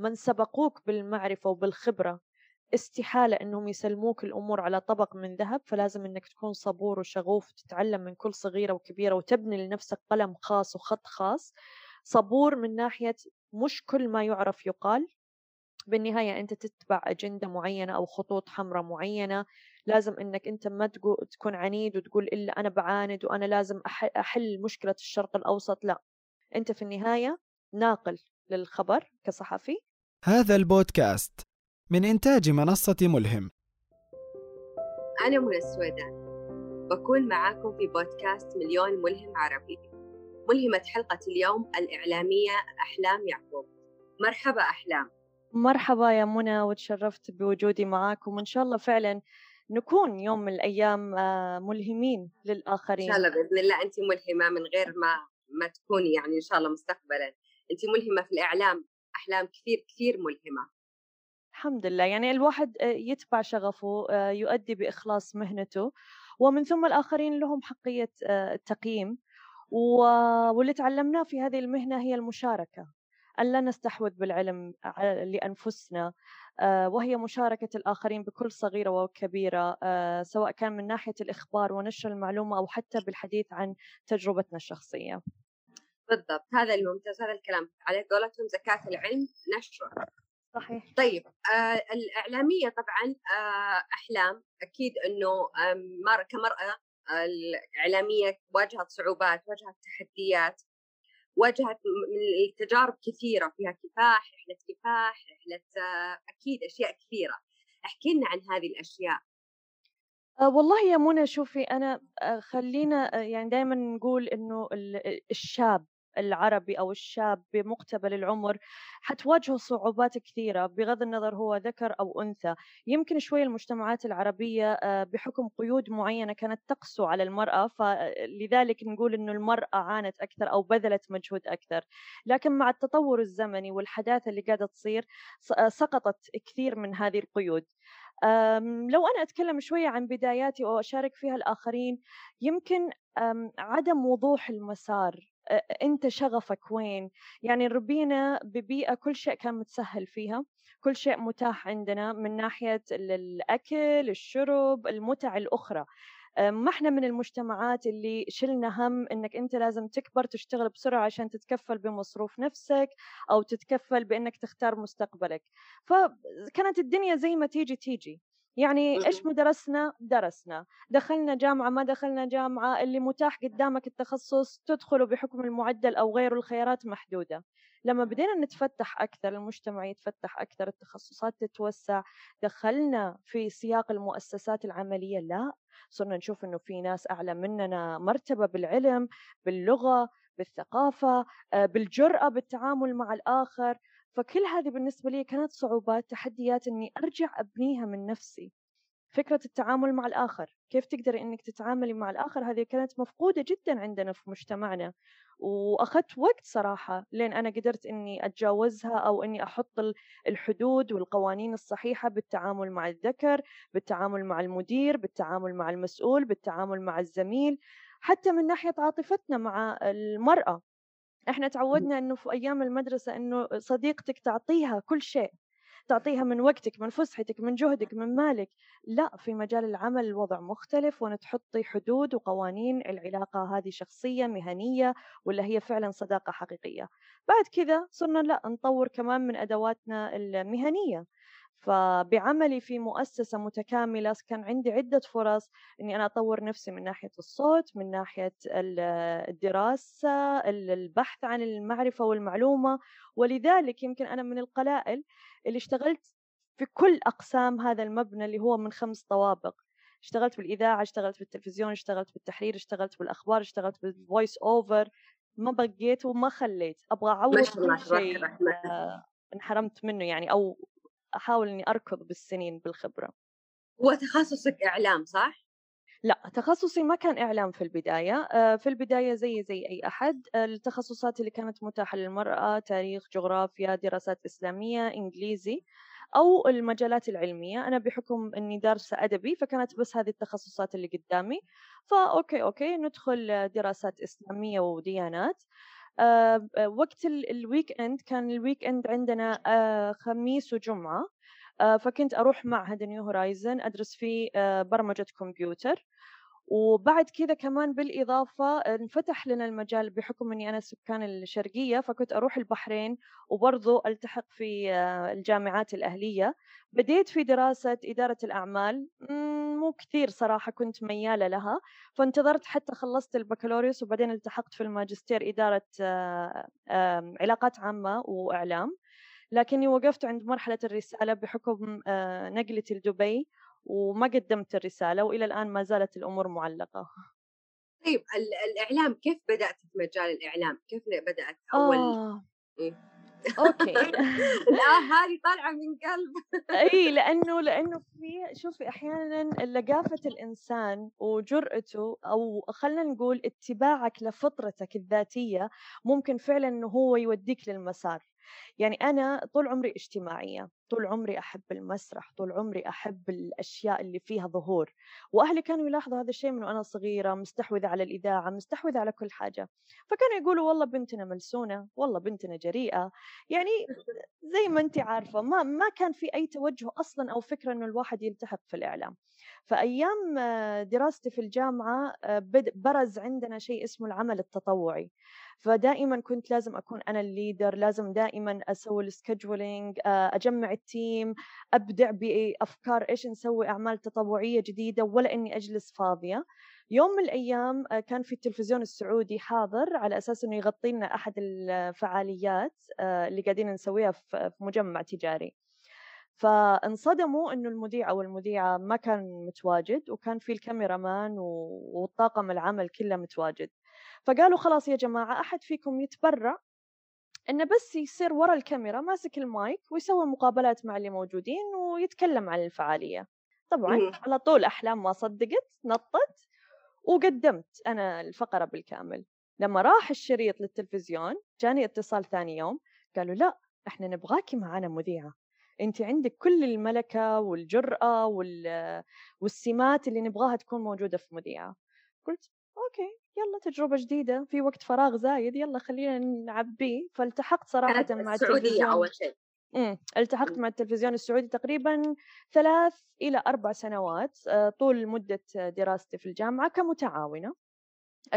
من سبقوك بالمعرفة وبالخبرة استحالة إنهم يسلموك الأمور على طبق من ذهب فلازم إنك تكون صبور وشغوف وتتعلم من كل صغيرة وكبيرة وتبني لنفسك قلم خاص وخط خاص. صبور من ناحية مش كل ما يعرف يقال. بالنهاية أنت تتبع أجندة معينة أو خطوط حمراء معينة. لازم إنك أنت ما تكون عنيد وتقول إلا أنا بعاند وأنا لازم أحل مشكلة الشرق الأوسط لا. أنت في النهاية ناقل للخبر كصحفي هذا البودكاست من إنتاج منصة ملهم. أنا منى السويدان بكون معاكم في بودكاست مليون ملهم عربي. ملهمة حلقة اليوم الإعلامية أحلام يعقوب. مرحبا أحلام. مرحبا يا منى وتشرفت بوجودي معاكم. وإن شاء الله فعلا نكون يوم من الأيام آه، ملهمين للآخرين. إن شاء الله بإذن الله أنت ملهمة من غير ما ما تكوني يعني إن شاء الله مستقبلا. أنت ملهمة في الإعلام. أحلام كثير كثير ملهمة. الحمد لله. يعني الواحد آه، يتبع شغفه آه، يؤدي بإخلاص مهنته ومن ثم الآخرين لهم حقية التقييم واللي تعلمناه في هذه المهنة هي المشاركة. أن لا نستحوذ بالعلم لأنفسنا آه، وهي مشاركة الآخرين بكل صغيرة وكبيرة آه، سواء كان من ناحية الإخبار ونشر المعلومة أو حتى بالحديث عن تجربتنا الشخصية. بالضبط هذا الممتاز هذا الكلام. على قولتهم زكاة العلم نشرة. صحيح. طيب آه الإعلامية طبعا آه أحلام. أكيد أنه آه كمرأة الإعلامية واجهت صعوبات واجهت تحديات واجهت من التجارب كثيرة فيها كفاح رحلة كفاح رحلة أكيد أشياء كثيرة. احكي لنا عن هذه الأشياء. أه والله يا منى شوفي أنا أه خلينا أه يعني دائما نقول إنه الشاب العربي أو الشاب بمقتبل العمر حتواجهه صعوبات كثيرة بغض النظر هو ذكر أو أنثى. يمكن شوي المجتمعات العربية آه، بحكم قيود معينة كانت تقسو على المرأة فلذلك نقول أنه المرأة عانت أكثر أو بذلت مجهود أكثر. لكن مع التطور الزمني والحداثة اللي قاعدة تصير آه، سقطت كثير من هذه القيود. لو أنا أتكلم شوية عن بداياتي وأشارك فيها الآخرين يمكن عدم وضوح المسار أنت شغفك وين؟ يعني ربينا ببيئة كل شيء كان متسهل فيها كل شيء متاح عندنا من ناحية الأكل الشرب المتع الأخرى. ما إحنا من المجتمعات اللي شلنا هم إنك أنت لازم تكبر تشتغل بسرعة عشان تتكفل بمصروف نفسك أو تتكفل بإنك تختار مستقبلك. فكانت الدنيا زي ما تيجي تيجي. يعني إيش درسنا درسنا. دخلنا جامعة ما دخلنا جامعة اللي متاح قدامك التخصص تدخله بحكم المعدل أو غيره الخيارات محدودة. لما بدينا نتفتح أكثر المجتمع يتفتح أكثر التخصصات تتوسع دخلنا في سياق المؤسسات العملية؟ لا. صرنا نشوف أنه في ناس أعلى مننا مرتبة بالعلم باللغة بالثقافة آه، بالجرأة بالتعامل مع الآخر فكل هذه بالنسبة لي كانت صعوبات تحديات إني أرجع أبنيها من نفسي. فكرة التعامل مع الآخر كيف تقدري إنك تتعاملي مع الآخر؟ هذه كانت مفقودة جدا عندنا في مجتمعنا وأخذت وقت صراحة لين أنا قدرت إني أتجاوزها أو إني أحط الحدود والقوانين الصحيحة بالتعامل مع الذكر بالتعامل مع المدير بالتعامل مع المسؤول بالتعامل مع الزميل حتى من ناحية عاطفتنا مع المرأة. إحنا تعودنا إنه في أيام المدرسة إنه صديقتك تعطيها كل شيء تعطيها من وقتك من فسحتك من جهدك من مالك. لا في مجال العمل الوضع مختلف وأن تحطي حدود وقوانين العلاقة هذه شخصية مهنية ولا هي فعلا صداقة حقيقية. بعد كذا صرنا لا نطور كمان من أدواتنا المهنية. فبعملي في مؤسسة متكاملة كان عندي عدة فرص إني أنا أطور نفسي من ناحية الصوت من ناحية الدراسة البحث عن المعرفة والمعلومة. ولذلك يمكن أنا من القلائل اللي اشتغلت في كل أقسام هذا المبنى اللي هو من خمس طوابق. اشتغلت بالإذاعة اشتغلت بالتلفزيون اشتغلت بالتحرير اشتغلت بالأخبار اشتغلت بالفويس أوفر ما بقيت وما خليت. أبغى أعوض كل شيء آه، انحرمت منه يعني أو أحاول إني أركض بالسنين بالخبرة. هو تخصصك إعلام صح؟ لأ تخصصي ما كان إعلام في البداية آه، في البداية زي زي أي أحد. التخصصات اللي كانت متاحة للمرأة تاريخ جغرافيا دراسات إسلامية إنجليزي أو المجالات العلمية. أنا بحكم أني دارسة أدبي فكانت بس هذه التخصصات اللي قدامي. ف okay okay ندخل دراسات إسلامية وديانات. وقت ال weekend كان ال weekend عندنا آه، خميس وجمعة فكنت أروح معهد New Horizon أدرس فيه برمجة كمبيوتر. وبعد كذا كمان بالإضافة انفتح لنا المجال بحكم أني أنا سكان الشرقية فكنت أروح البحرين وبرضو ألتحق في آه، الجامعات الأهلية. بديت في دراسة إدارة الأعمال. مو كثير صراحة كنت ميالة لها. فانتظرت حتى خلصت البكالوريوس وبعدين التحقت في الماجستير إدارة آه، علاقات عامة وإعلام. لكني وقفت عند مرحلة الرسالة بحكم آه، نقلتي لدبي. وما قدمت الرسالة وإلى الآن ما زالت الأمور معلقة طيب الإعلام كيف بدأت في مجال الإعلام؟ كيف بدأت أول آه. إيه؟ okay لا هذه طالعة من قلب إي لأنه لأنه في شوفي أحيانا لقافة الإنسان وجرأته أو خلينا نقول اتباعك لفطرتك الذاتية ممكن فعلا إنه هو يوديك للمسار يعني أنا طول عمري اجتماعية طول عمري أحب المسرح طول عمري أحب الأشياء اللي فيها ظهور. وأهلي كانوا يلاحظوا هذا الشيء من وأنا صغيرة مستحوذة على الإذاعة مستحوذة على كل حاجة. فكانوا يقولوا والله بنتنا ملسونة والله بنتنا جريئة. يعني زي ما أنت عارفة ما, ما كان في أي توجه أصلا أو فكرة أنه الواحد يلتحق في الإعلام. فأيام دراستي في الجامعة برز عندنا شيء اسمه العمل التطوعي. فدائما كنت لازم أكون أنا ال leader لازم دائما أسوي ال scheduling آه، أجمع ال team أبدع بأفكار إيش نسوي أعمال تطوعية جديدة ولا إني أجلس فاضية. يوم من الأيام آه، كان في التلفزيون السعودي حاضر على أساس إنه يغطي لنا أحد الفعاليات آه، اللي قاعدين نسويها في مجمع تجاري. فانصدموا إنه المذيع أو المذيعة ما كان متواجد وكان في ال cameraman والطاقم العمل كله متواجد. فقالوا خلاص يا جماعة أحد فيكم يتبرع إنه بس يصير ورا الكاميرا ماسك المايك ويسوي مقابلات مع اللي موجودين ويتكلم عن الفعالية. طبعا على طول أحلام ما صدقت نطت وقدمت أنا الفقرة بالكامل. لما راح الشريط للتلفزيون جاني اتصال ثاني يوم قالوا لا إحنا نبغاكي معنا مذيعة. انت عندك كل الملكة والجرأة والسمات اللي نبغاها تكون موجودة في مذيعة. قلت أوكي. يلا تجربة جديدة في وقت فراغ زايد يلا خلينا نعبيه فالتحقت صراحة مع السعودية أول شيء. امم التحقت مع التلفزيون السعودي تقريبا ثلاث إلى أربع سنوات آه، طول مدة دراستي في الجامعة كمتعاونة.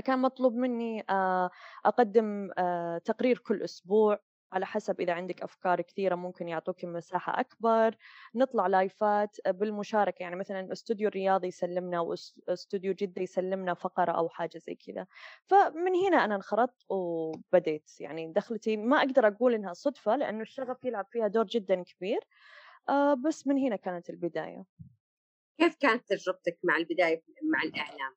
كان مطلوب مني آه، أقدم آه، تقرير كل أسبوع. على حسب إذا عندك أفكار كثيرة ممكن يعطوك مساحة أكبر نطلع لايفات بالمشاركة يعني مثلا أستوديو الرياض يسلمنا واستوديو جدة يسلمنا فقرة أو حاجة زي كذا فمن هنا أنا انخرطت وبديت يعني دخلتي ما أقدر أقول إنها صدفة لأنه الشغف يلعب فيها دور جدا كبير آه، بس من هنا كانت البداية كيف كانت تجربتك مع البداية مع الإعلام؟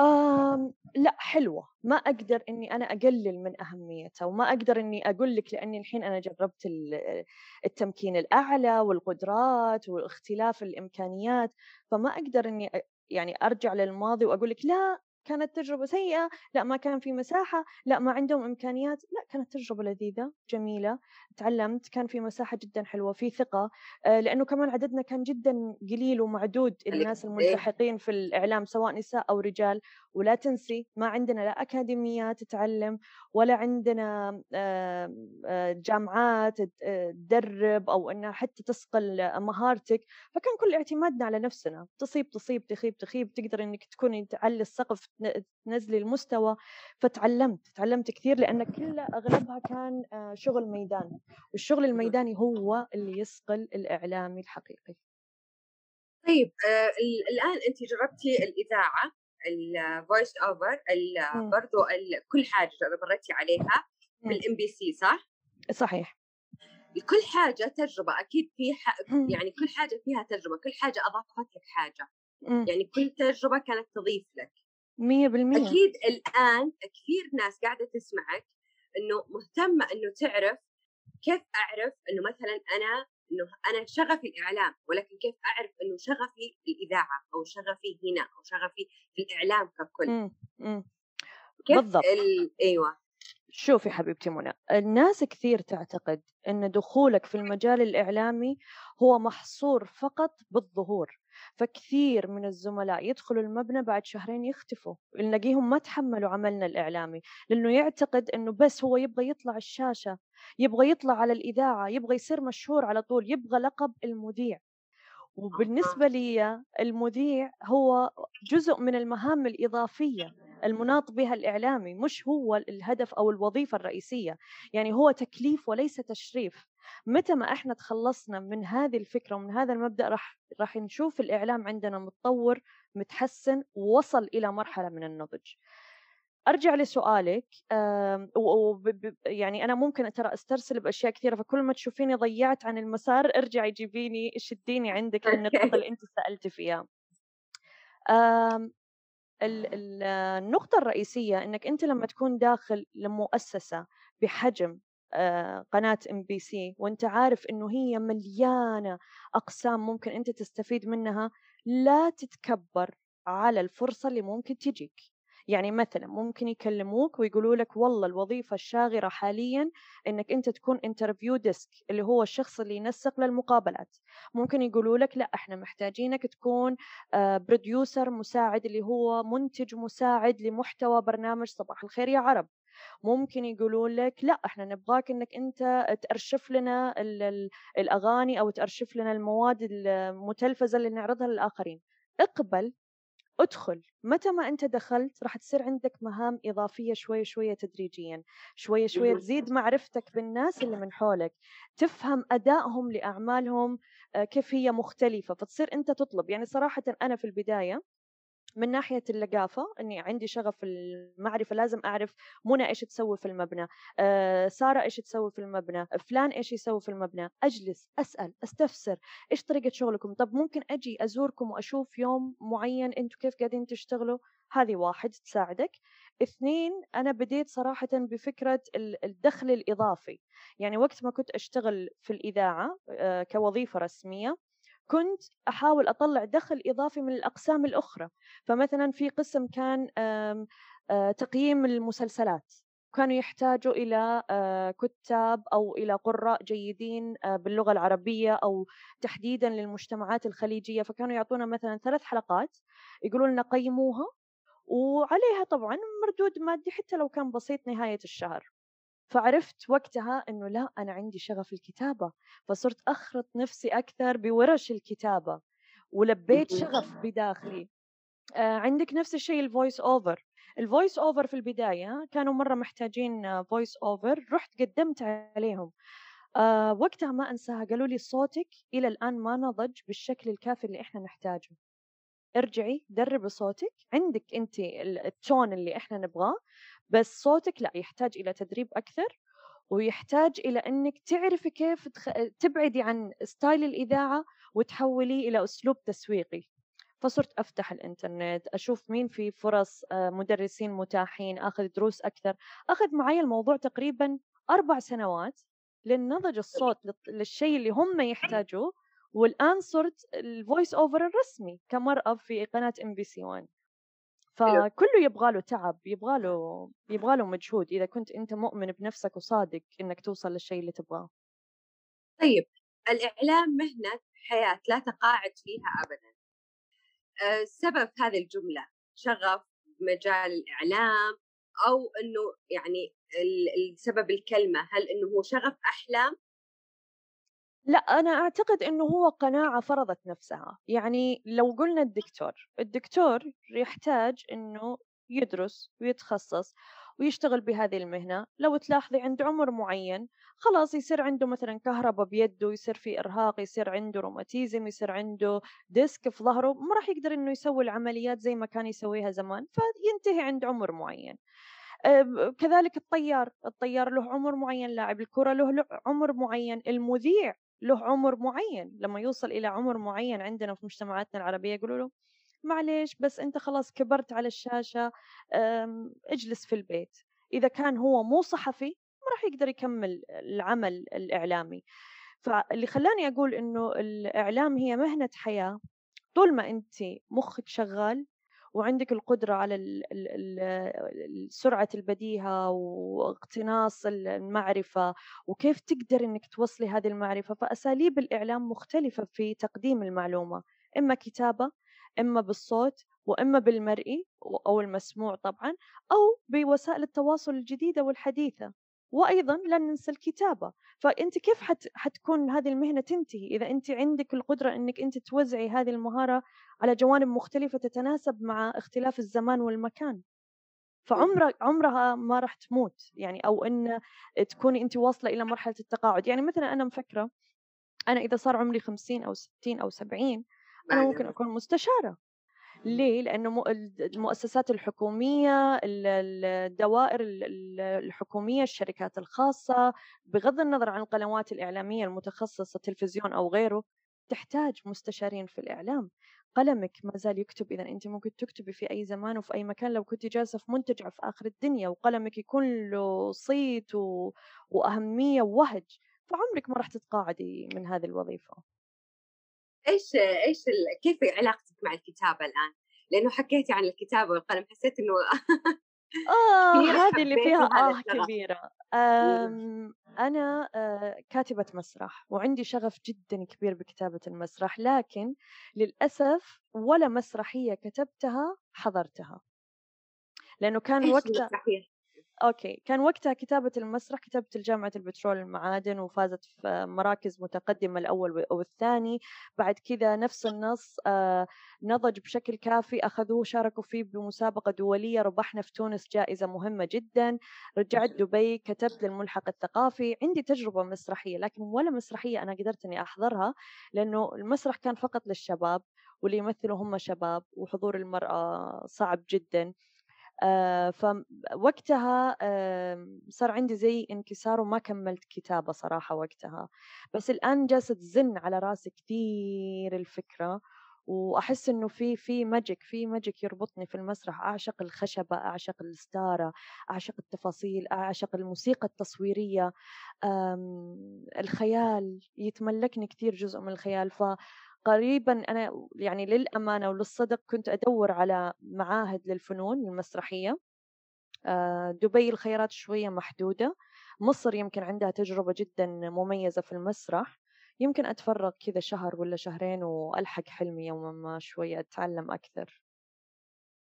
آمم، لأ حلوة، ما أقدر إني أنا أقلل من أهميتها، وما أقدر إني أقول لِك لإني الحين أنا جربت التمكين الأعلى والقدرات واختلاف الإمكانيات، فما أقدر إني يعني أرجع للماضي وأقول لِك لأ كانت تجربة سيئة لا ما كان في مساحة لا ما عندهم إمكانيات لا كانت تجربة لذيذة جميلة تعلمت كان في مساحة جدا حلوة في ثقة آه، لأنه كمان عددنا كان جدا قليل ومعدود الناس. الملتحقين في الإعلام سواء نساء أو رجال ولا تنسي ما عندنا لا أكاديميات تتعلم ولا عندنا جامعات تدرب أو أنها حتى تصقل مهارتك. فكان كل اعتمادنا على نفسنا. تصيب تصيب تخيب تخيب تقدر أنك تكوني تعلي السقف تنزلي المستوى. فتعلمت تعلمت كثير لأن كل أغلبها كان شغل ميدان. والشغل الميداني هو اللي يصقل الإعلامي الحقيقي. طيب آه الآن أنت جربتي الإذاعة. ال voice over برضو كل حاجة مريتي عليها في ال MBC صح؟ صحيح. كل حاجة تجربة أكيد في ح... يعني كل حاجة فيها تجربة كل حاجة أضافت لك حاجة. يعني كل تجربة كانت تضيف لك. 100% أكيد الآن كثير ناس قاعدة تسمعك إنه مهتمة إنه تعرف كيف أعرف إنه مثلا أنا إنه أنا شغفي الإعلام ولكن كيف أعرف إنه شغفي الإذاعة أو شغفي هنا أو شغفي في الإعلام ككل مم. مم. كيف بالضبط ال... أيوه شوفي حبيبتي منى الناس كثير تعتقد إن دخولك في المجال الإعلامي هو محصور فقط بالظهور فكثير من الزملاء يدخلوا المبنى بعد شهرين يختفوا نلاقيهم ما تحملوا عملنا الإعلامي لأنه يعتقد أنه بس هو يبغى يطلع الشاشة يبغى يطلع على الإذاعة يبغى يصير مشهور على طول يبغى لقب المذيع. وبالنسبة لي المذيع هو جزء من المهام الإضافية المناط بها الإعلامي مش هو الهدف أو الوظيفة الرئيسية يعني هو تكليف وليس تشريف. متى ما إحنا تخلصنا من هذه الفكرة ومن هذا المبدأ راح راح نشوف الإعلام عندنا متطور متحسن ووصل إلى مرحلة من النضج. أرجع لسؤالك يعني أنا ممكن ترى أسترسل بأشياء كثيرة فكل ما تشوفيني ضيعت عن المسار ارجعي جيبيني شديني عندك النقطة اللي أنت سألت فيها. النقطة الرئيسية إنك أنت لما تكون داخل لمؤسسة بحجم قناة MBC وأنت عارف إنه هي مليانة أقسام ممكن أنت تستفيد منها لا تتكبر على الفرصة اللي ممكن تجيك. يعني مثلا ممكن يكلموك ويقولوا لك والله الوظيفة الشاغرة حاليا إنك أنت تكون interview desk اللي هو الشخص اللي ينسق للمقابلات. ممكن يقولوا لك لا إحنا محتاجينك تكون بروديوسر آه، مساعد اللي هو منتج مساعد لمحتوى برنامج صباح الخير يا عرب. ممكن يقولوا لك لا إحنا نبغاك إنك أنت تأرشف لنا الأغاني أو تأرشف لنا المواد المتلفزة اللي نعرضها للآخرين. اقبل ادخل. متى ما أنت دخلت راح تصير عندك مهام إضافية شوية شوية تدريجيا شوية شوية تزيد معرفتك بالناس اللي من حولك. تفهم أدائهم لأعمالهم آه، كيف هي مختلفة فتصير أنت تطلب. يعني صراحة أنا في البداية من ناحية اللقافة إني عندي شغف المعرفة لازم أعرف منى إيش تسوي في المبنى آه سارة إيش تسوي في المبنى فلان إيش يسوي في المبنى أجلس أسأل أستفسر إيش طريقة شغلكم؟ طب ممكن أجي أزوركم وأشوف يوم معين أنتم كيف قاعدين تشتغلوا؟ هذه واحد تساعدك. اثنين أنا بديت صراحة بفكرة الدخل الإضافي. يعني وقت ما كنت أشتغل في الإذاعة آه، كوظيفة رسمية كنت أحاول أطلع دخل إضافي من الأقسام الأخرى. فمثلا في قسم كان تقييم المسلسلات. كانوا يحتاجوا إلى كتاب أو إلى قراء جيدين باللغة العربية أو تحديدا للمجتمعات الخليجية. فكانوا يعطونا مثلا ثلاث حلقات يقولوا لنا قيموها وعليها طبعا مردود مادي حتى لو كان بسيط نهاية الشهر. فعرفت وقتها إنه لا أنا عندي شغف الكتابة فصرت أخرط نفسي أكثر بورش الكتابة ولبيت شغف بداخلي. آه عندك نفس الشيء ال voice over ال voice over في البداية كانوا مرة محتاجين voice over رحت قدمت عليهم. آه وقتها ما أنساها قالوا لي صوتك إلى الآن ما نضج بالشكل الكافي اللي إحنا نحتاجه. ارجعي دربي صوتك عندك انت التون اللي إحنا نبغاه بس صوتك لا يحتاج إلى تدريب أكثر ويحتاج إلى أنك تعرفي كيف تبعدي عن ستايل الإذاعة وتحوليه إلى أسلوب تسويقي. فصرت أفتح الإنترنت أشوف مين في فرص آه، مدرسين متاحين أخذ دروس أكثر. أخذ معي الموضوع تقريبا أربع سنوات لنضج الصوت للشيء اللي هم يحتاجوه والآن صرت ال voice over الرسمي كمرأة في قناة MBC 1 فكله يبغى له تعب يبغى له يبغى له مجهود إذا كنت أنت مؤمن بنفسك وصادق إنك توصل للشيء اللي تبغاه. طيب الإعلام مهنة حياة لا تقاعد فيها ابدا. آه، سبب هذه الجملة شغف مجال الإعلام أو إنه يعني السبب الكلمة هل إنه هو شغف أحلام لأ، أنا أعتقد إنه هو قناعة فرضت نفسها، يعني لو قلنا الدكتور، الدكتور يحتاج إنه يدرس ويتخصص ويشتغل بهذه المهنة، لو تلاحظي عند عمر معين خلاص يصير عنده مثلًا كهربا بيده، يصير في إرهاق، يصير عنده روماتيزم، يصير عنده ديسك في ظهره، ما راح يقدر إنه يسوي العمليات زي ما كان يسويها زمان، فينتهي عند عمر معين. كذلك الطيار، الطيار له عمر معين، لاعب الكرة له عمر معين، المذيع له عمر معين لما يوصل إلى عمر معين عندنا في مجتمعاتنا العربية يقولوا له معليش بس أنت خلاص كبرت على الشاشة اجلس في البيت إذا كان هو مو صحفي ما راح يقدر يكمل العمل الإعلامي. فاللي خلاني أقول إنه الإعلام هي مهنة حياة طول ما أنت مخك شغال وعندك القدرة على سرعة البديهة واقتناص المعرفة وكيف تقدر إنك توصلي هذه المعرفة. فأساليب الإعلام مختلفة في تقديم المعلومة إما كتابة إما بالصوت وإما بالمرئي أو المسموع طبعا أو بوسائل التواصل الجديدة والحديثة. وأيضا لا ننسى الكتابة. فأنت كيف حت حتكون هذه المهنة تنتهي؟ إذا أنت عندك القدرة أنك أنت توزعي هذه المهارة على جوانب مختلفة تتناسب مع اختلاف الزمان والمكان. فعمرها عمرها ما راح تموت يعني أو إن تكوني أنت واصلة إلى مرحلة التقاعد. يعني مثلا أنا مفكرة أنا إذا صار عمري 50 أو 60 أو 70 أنا ممكن أكون مستشارة. ليه؟ لأنه المؤسسات الحكومية الدوائر الحكومية الشركات الخاصة بغض النظر عن القنوات الإعلامية المتخصصة تلفزيون أو غيره تحتاج مستشارين في الإعلام. قلمك ما زال يكتب. إذا أنت ممكن تكتبي في أي زمان وفي أي مكان لو كنت جالسة في منتجع في آخر الدنيا وقلمك يكون له صيت و... وأهمية ووهج فعمرك ما راح تتقاعدي من هذه الوظيفة. إيش إيش ال... كيف علاقتك مع الكتابة الآن؟ لأنه حكيتي عن الكتابة والقلم حسيت إنه آه هذه اللي فيها آه كبيرة. آمم أنا آه كاتبة مسرح وعندي شغف جدا كبير بكتابة المسرح لكن للأسف ولا مسرحية كتبتها حضرتها. لأنه كان وقتها okay. كان وقتها كتابة المسرح كتبت الجامعة البترول المعادن وفازت في مراكز متقدمة الأول والثاني. بعد كذا نفس النص آه نضج بشكل كافي. أخذوه شاركوا فيه بمسابقة دولية. ربحنا في تونس جائزة مهمة جدا. رجعت دبي كتبت للملحق الثقافي. عندي تجربة مسرحية لكن ولا مسرحية أنا قدرت أني أحضرها لأنه المسرح كان فقط للشباب واللي يمثلوا هم شباب وحضور المرأة صعب جدا. فوقتها صار عندي زي انكسار وما كملت كتابة صراحة وقتها. بس الآن جالسة تزن على راسي كثير الفكرة وأحس إنه في في magic في magic يربطني في المسرح. أعشق الخشبة أعشق الستاره أعشق التفاصيل أعشق الموسيقى التصويرية. الخيال يتملكني كثير جزء من الخيال. ف قريبا أنا يعني للأمانة وللصدق كنت أدور على معاهد للفنون المسرحية. آه، دبي الخيارات شوية محدودة. مصر يمكن عندها تجربة جدا مميزة في المسرح. يمكن أتفرغ كذا شهر ولا شهرين وألحق حلمي يوما ما شوية أتعلم أكثر.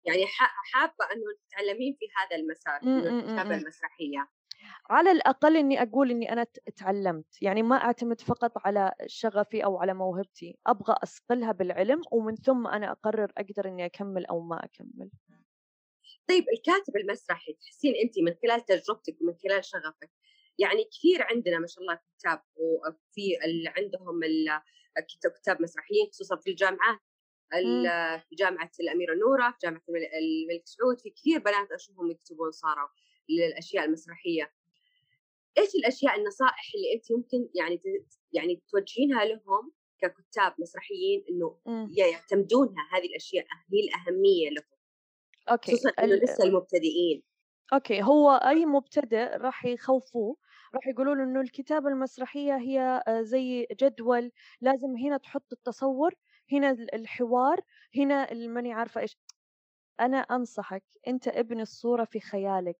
يعني حابة أنه تتعلمين في هذا المسار الكتابة المسرحية. على الأقل إني أقول إني أنا تعلمت يعني ما أعتمد فقط على شغفي أو على موهبتي أبغى أصقلها بالعلم ومن ثم أنا أقرر أقدر إني أكمل أو ما أكمل. طيب الكاتب المسرحي تحسين أنت من خلال تجربتك ومن خلال شغفك يعني كثير عندنا ما شاء الله كتاب وفي اللي عندهم كتاب مسرحيين خصوصا في الجامعات في جامعة الأميرة نورة في جامعة الملك سعود في كثير بنات أشوفهم يكتبون صاروا للأشياء المسرحية. إيش الأشياء النصائح اللي انت ممكن يعني يعني توجهينها لهم ككتاب مسرحيين إنه يعتمدونها هذه الأشياء هي الأهمية لهم okay خصوصا إنه لسه المبتدئين. okay هو أي مبتدئ راح يخوفوه راح يقولوا له إنه الكتابة المسرحية هي آه، زي جدول لازم هنا تحط التصور هنا الحوار هنا ماني عارفة إيش. أنا أنصحك أنت ابني الصورة في خيالك.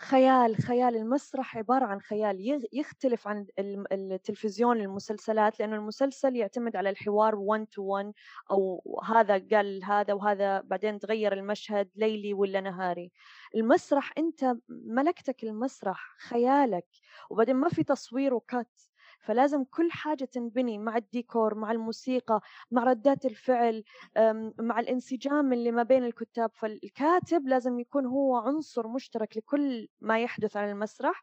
خيال خيال المسرح عبارة عن خيال يختلف عن التلفزيون المسلسلات لأنه المسلسل يعتمد على الحوار 1 to 1 أو هذا قال هذا وهذا بعدين تغير المشهد ليلي ولا نهاري. المسرح أنت ملكتك المسرح خيالك وبعدين ما في تصوير وكات فلازم كل حاجة تنبني مع الديكور مع الموسيقى مع ردات الفعل مع الانسجام اللي ما بين الكتاب. فالكاتب لازم يكون هو عنصر مشترك لكل ما يحدث على المسرح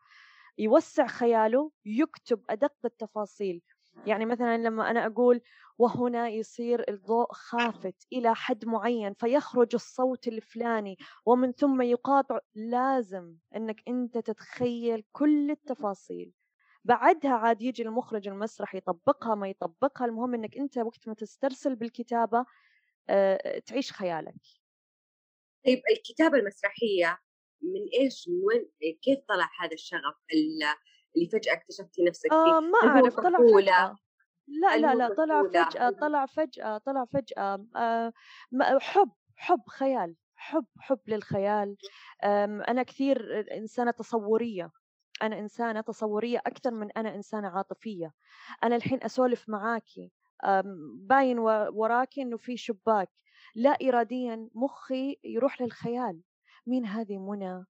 يوسع خياله يكتب أدق التفاصيل. يعني مثلا لما أنا أقول وهنا يصير الضوء خافت إلى حد معين فيخرج الصوت الفلاني ومن ثم يقاطع لازم أنك أنت تتخيل كل التفاصيل. بعدها عاد يجي المخرج المسرح يطبقها ما يطبقها. المهم إنك أنت وقت ما تسترسل بالكتابة آه، تعيش خيالك. طيب الكتابة المسرحية من إيش من وين كيف طلع هذا الشغف اللي فجأة اكتشفتي نفسك فيه؟ آه ما أعرف طلع فجأة. لا لا لا طلع فجأة طلع فجأة طلع فجأة. آه حب حب خيال حب حب للخيال. أنا كثير إنسانة تصورية. أنا إنسانة تصورية أكثر من أنا إنسانة عاطفية أنا الحين أسولف معاكي باين وراكِ إنه في شباك، لا إراديًا مخي يروح للخيال، مين هذه منى؟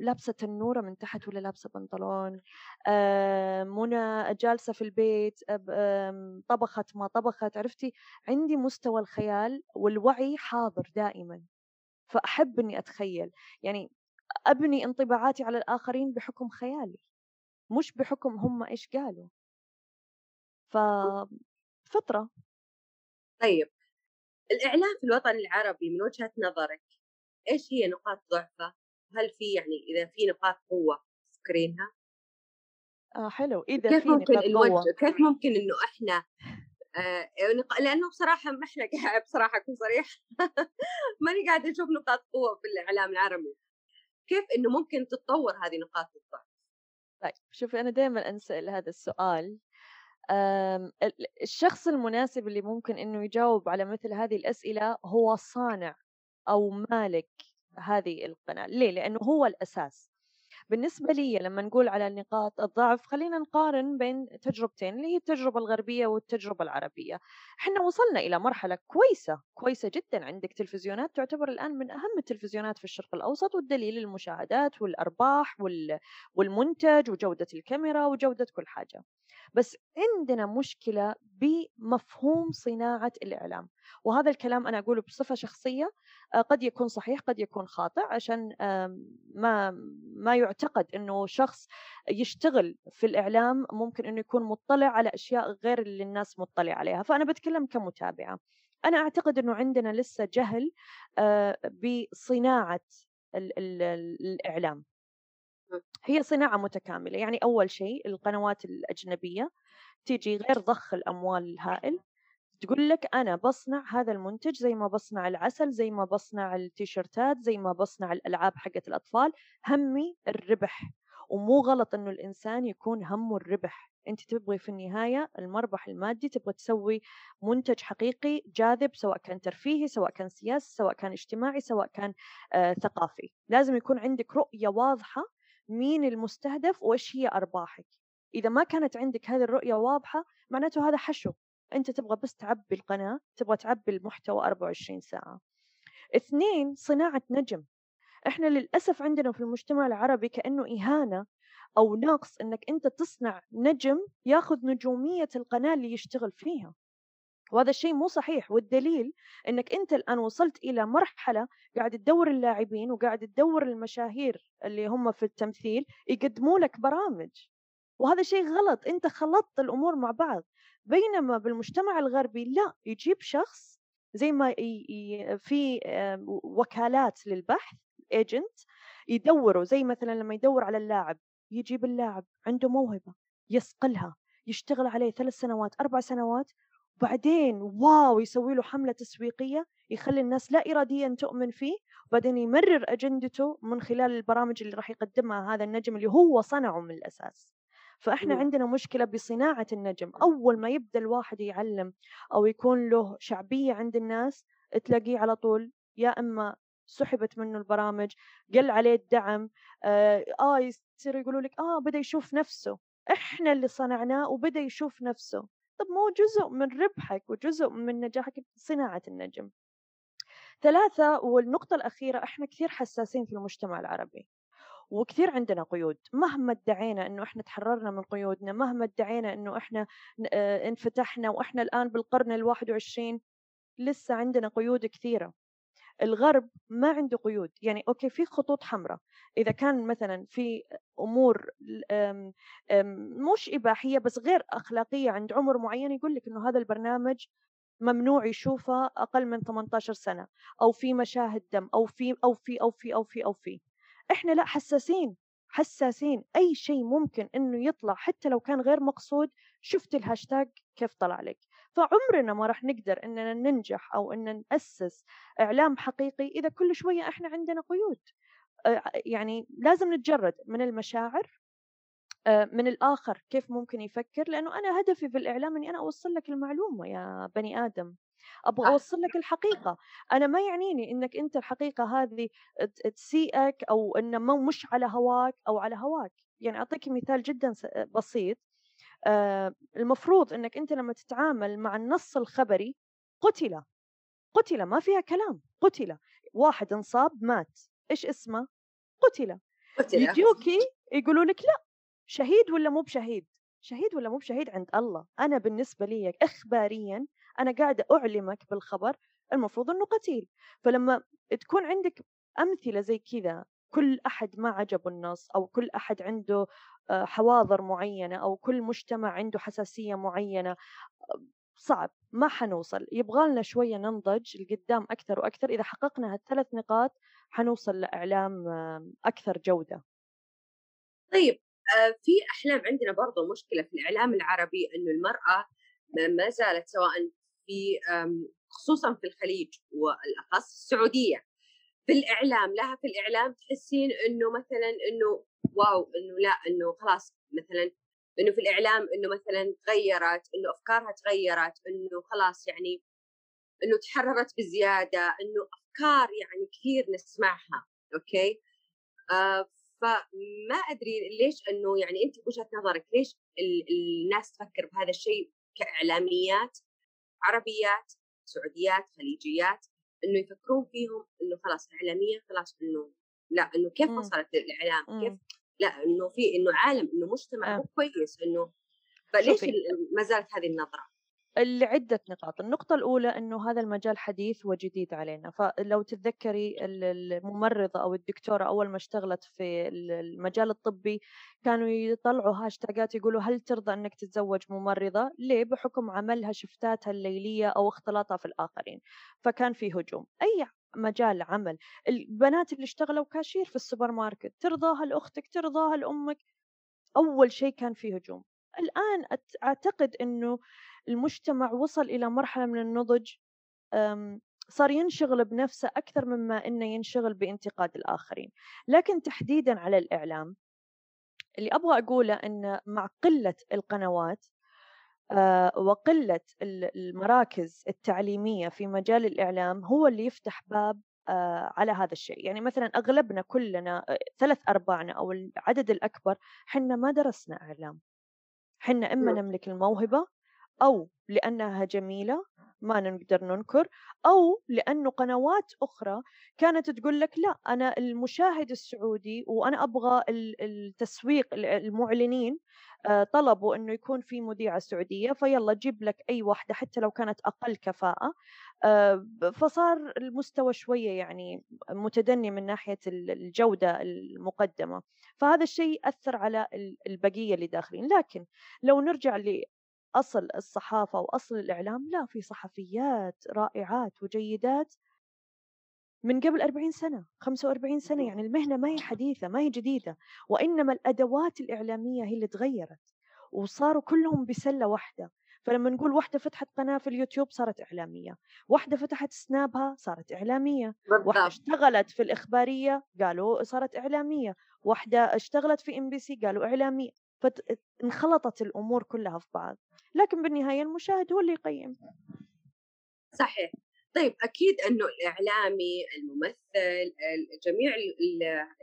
لابسة تنورة من تحت والّا لابسة بنطلون؟ منى جالسة في البيت طبخت ما طبخت، عرفتِ؟ عندي مستوى الخيال والوعي حاضر دائمًا، فأحب إني أتخيل، يعني أبني انطباعاتي على الآخرين بحكم خيالي، مش بحكم هم إيش قالوا. ف فطرة. طيب، الإعلام في الوطن العربي من وجهة نظرِك إيش هي نقاط ضعفه؟ هل في يعني إذا في نقاط قوة تذكرينها؟ آه حلو، إذا كيف في ممكن نقاط الوجه قوة. كيف ممكن إنه إحنا آآ نق لأنه بصراحة ما إحنا قاعد بصراحة أكون صريحة ماني قاعدة أشوف نقاط قوة في الإعلام العربي، كيف إنه ممكن تتطور هذه نقاط الضعف؟ طيب شوفي أنا دايمًا أنسأل هذا السؤال، الشخص المناسب اللي ممكن إنه يجاوب على مثل هذه الأسئلة هو صانع أو مالك هذه القناة، ليه؟ لأنه هو الأساس. بالنسبة لي لما نقول على نقاط الضعف خلينا نقارن بين تجربتين اللي هي التجربة الغربية والتجربة العربية. إحنا وصلنا إلى مرحلة كويسة كويسة جدا عندك تلفزيونات تعتبر الآن من أهم التلفزيونات في الشرق الأوسط والدليل المشاهدات والأرباح والمنتج وجودة الكاميرا وجودة كل حاجة. بس عندنا مشكلة بمفهوم صناعة الإعلام وهذا الكلام أنا أقوله بصفة شخصية قد يكون صحيح قد يكون خاطئ عشان ما ما يعتقد إنه شخص يشتغل في الإعلام ممكن إنه يكون مطلع على أشياء غير اللي الناس مطلع عليها. فأنا بتكلم كمتابعة. أنا أعتقد إنه عندنا لسه جهل آه، بصناعة الإعلام. هي صناعة متكاملة. يعني أول شيء القنوات الأجنبية تيجي غير ضخ الأموال الهائل. تقول لك أنا بصنع هذا المنتج زي ما بصنع العسل زي ما بصنع التيشيرتات زي ما بصنع الألعاب حقت الأطفال. همي الربح. ومو غلط إنه الإنسان يكون همه الربح. أنت تبغي في النهاية المربح المادي تبغى تسوي منتج حقيقي جاذب سواء كان ترفيهي سواء كان سياسي سواء كان اجتماعي سواء كان آه ثقافي. لازم يكون عندك رؤية واضحة مين المستهدف وإيش هي أرباحك. إذا ما كانت عندك هذه الرؤية واضحة معناته هذا حشو. أنت تبغى بس تعبي القناة تبغى تعبي المحتوى 24 ساعة. اثنين صناعة نجم. إحنا للأسف عندنا في المجتمع العربي كأنه إهانة أو نقص أنك أنت تصنع نجم ياخذ نجومية القناة اللي يشتغل فيها. وهذا الشيء مو صحيح. والدليل إنك أنت الآن وصلت إلى مرحلة قاعد تدور اللاعبين وقاعد تدور المشاهير اللي هم في التمثيل يقدموا لك برامج. وهذا شيء غلط. أنت خلطت الأمور مع بعض. بينما بالمجتمع الغربي لا يجيب شخص زي ما في وكالات للبحث ايجنت يدوروا زي مثلا لما يدور على اللاعب يجيب اللاعب عنده موهبة يصقلها يشتغل عليه ثلاث سنوات أربع سنوات وبعدين واو! يسوي له حملة تسويقية يخلي الناس لا اراديا تؤمن فيه وبعدين يمرر أجندته من خلال البرامج اللي راح يقدمها هذا النجم اللي هو صنعه من الأساس. فإحنا عندنا مشكلة بصناعة النجم. أول ما يبدأ الواحد يعلم أو يكون له شعبية عند الناس تلاقيه على طول يا إما سحبت منه البرامج قل عليه الدعم آه, آه يصير يقولوا لك آه بدأ يشوف نفسه. إحنا اللي صنعناه وبدأ يشوف نفسه. طب ما هو جزء من ربحك وجزء من نجاحك صناعة النجم. ثلاثة والنقطة الأخيرة إحنا كثير حساسين في المجتمع العربي. وكثير عندنا قيود. مهما ادعينا إنه إحنا تحررنا من قيودنا مهما ادعينا إنه إحنا آه، انفتحنا وإحنا الآن بالقرن الواحد وعشرين لسه عندنا قيود كثيرة. الغرب ما عنده قيود. يعني أوكي في خطوط حمراء. إذا كان مثلا في أمور أم أم مش إباحية بس غير أخلاقية عند عمر معين يقول لك إنه هذا البرنامج ممنوع يشوفه أقل من 18 سنة أو في مشاهد دم أو في أو في أو في أو في أو في. إحنا لأ حساسين حساسين. أي شيء ممكن إنه يطلع حتى لو كان غير مقصود شفت الهاشتاج كيف طلع لك. فعمرنا ما راح نقدر إننا ننجح أو ان نأسس إعلام حقيقي إذا كل شوية إحنا عندنا قيود. يعني لازم نتجرد من المشاعر من الآخر كيف ممكن يفكر لأنه أنا هدفي في الإعلام أني أنا أوصل لك المعلومة يا بني آدم. أبغى أوصل لك الحقيقة. أنا ما يعنيني إنك أنت الحقيقة هذه تسيئك أو انه مش على هواك أو على هواك. يعني أعطيك مثال جدا بسيط. آه، المفروض إنك أنت لما تتعامل مع النص الخبري قتل. قتل ما فيها كلام. قتل. واحد انصاب مات. إيش اسمه؟ قتل. قتل. يجوكي يقولوا لك لا شهيد ولا مو بشهيد؟ شهيد ولا مو بشهيد عند الله. أنا بالنسبة لي إخباريا أنا قاعدة أعلمك بالخبر المفروض أنه قتيل. فلما تكون عندك أمثلة زي كذا كل أحد ما عجبه النص أو كل أحد عنده آه، حواضر معينة أو كل مجتمع عنده حساسية معينة صعب ما حنوصل. يبغى لنا شوية ننضج لقدام أكثر وأكثر. إذا حققنا هالثلاث نقاط حنوصل لإعلام آه، أكثر جودة. طيب آه، في أحلام عندنا برضو مشكلة في الإعلام العربي أنه المرأة ما زالت سواء في خصوصا في الخليج والأخص السعودية. في الإعلام لها في الإعلام تحسين إنه مثلا إنه واو إنه لا إنه خلاص مثلا إنه في الإعلام إنه مثلا تغيرت إنه أفكارها تغيرت إنه خلاص يعني إنه تحررت بزيادة إنه أفكار يعني كثير نسمعها أوكي؟ آه فما أدري ليش إنه يعني أنت بوجهة نظرك ليش الناس تفكر بهذا الشيء كإعلاميات؟ عربيات سعوديات خليجيات إنه يفكرون فيهم إنه خلاص الإعلامية خلاص إنه لا إنه كيف إمم. وصلت الاعلام إمم. كيف لا إنه في إنه عالم إنه مجتمع آه. مو كويس إنه فليش. ما زالت هذه النظرة؟ لعدة نقاط. النقطة الأولى أنه هذا المجال حديث وجديد علينا. فلو تتذكري الممرضة أو الدكتورة أول ما اشتغلت في المجال الطبي كانوا يطلعوا هاشتاجات يقولوا هل ترضى أنك تتزوج ممرضة؟ ليه؟ بحكم عملها شفتاتها الليلية أو اختلاطها في الآخرين. فكان في هجوم. أي مجال عمل. البنات اللي اشتغلوا كاشير في السوبر ماركت ترضاها لأختك ترضاها لأمك. أول شيء كان في هجوم. الآن أعتقد أنه المجتمع وصل إلى مرحلة من النضج صار ينشغل بنفسه أكثر مما أنه ينشغل بانتقاد الآخرين. لكن تحديدا على الإعلام اللي أبغى أقوله أن مع قلة القنوات آه، وقلة المراكز التعليمية في مجال الإعلام هو اللي يفتح باب آه، على هذا الشيء. يعني مثلا أغلبنا كلنا آه، ثلاث أرباعنا أو العدد الأكبر حنا ما درسنا إعلام. حنا إما. نملك الموهبة أو لأنها جميلة ما نقدر ننكر أو لأنه قنوات أخرى كانت تقول لك لا أنا المشاهد السعودي وأنا أبغى التسويق المعلنين آه، طلبوا أنه يكون في مذيعة سعودية فيلا جيب لك أي واحدة حتى لو كانت أقل كفاءة آه، فصار المستوى شوية يعني متدني من ناحية الجودة المقدمة. فهذا الشيء أثر على البقية اللي داخلين. لكن لو نرجع أصل الصحافة وأصل الإعلام لا في صحفيات رائعات وجيدات من قبل 40 سنة 45 سنة يعني المهنة ما هي حديثة ما هي جديدة وإنما الأدوات الإعلامية هي اللي تغيرت وصاروا كلهم بسلة واحدة فلما نقول واحدة فتحت قناة في اليوتيوب صارت إعلامية واحدة فتحت سنابها صارت إعلامية بالضبط. واحدة اشتغلت في الإخبارية قالوا صارت إعلامية واحدة اشتغلت في MBC قالوا إعلامية فانخلطت الأمور كلها في بعض لكن بالنهاية المشاهد هو اللي يقيم. صحيح. طيب أكيد أنه الإعلامي الممثل جميع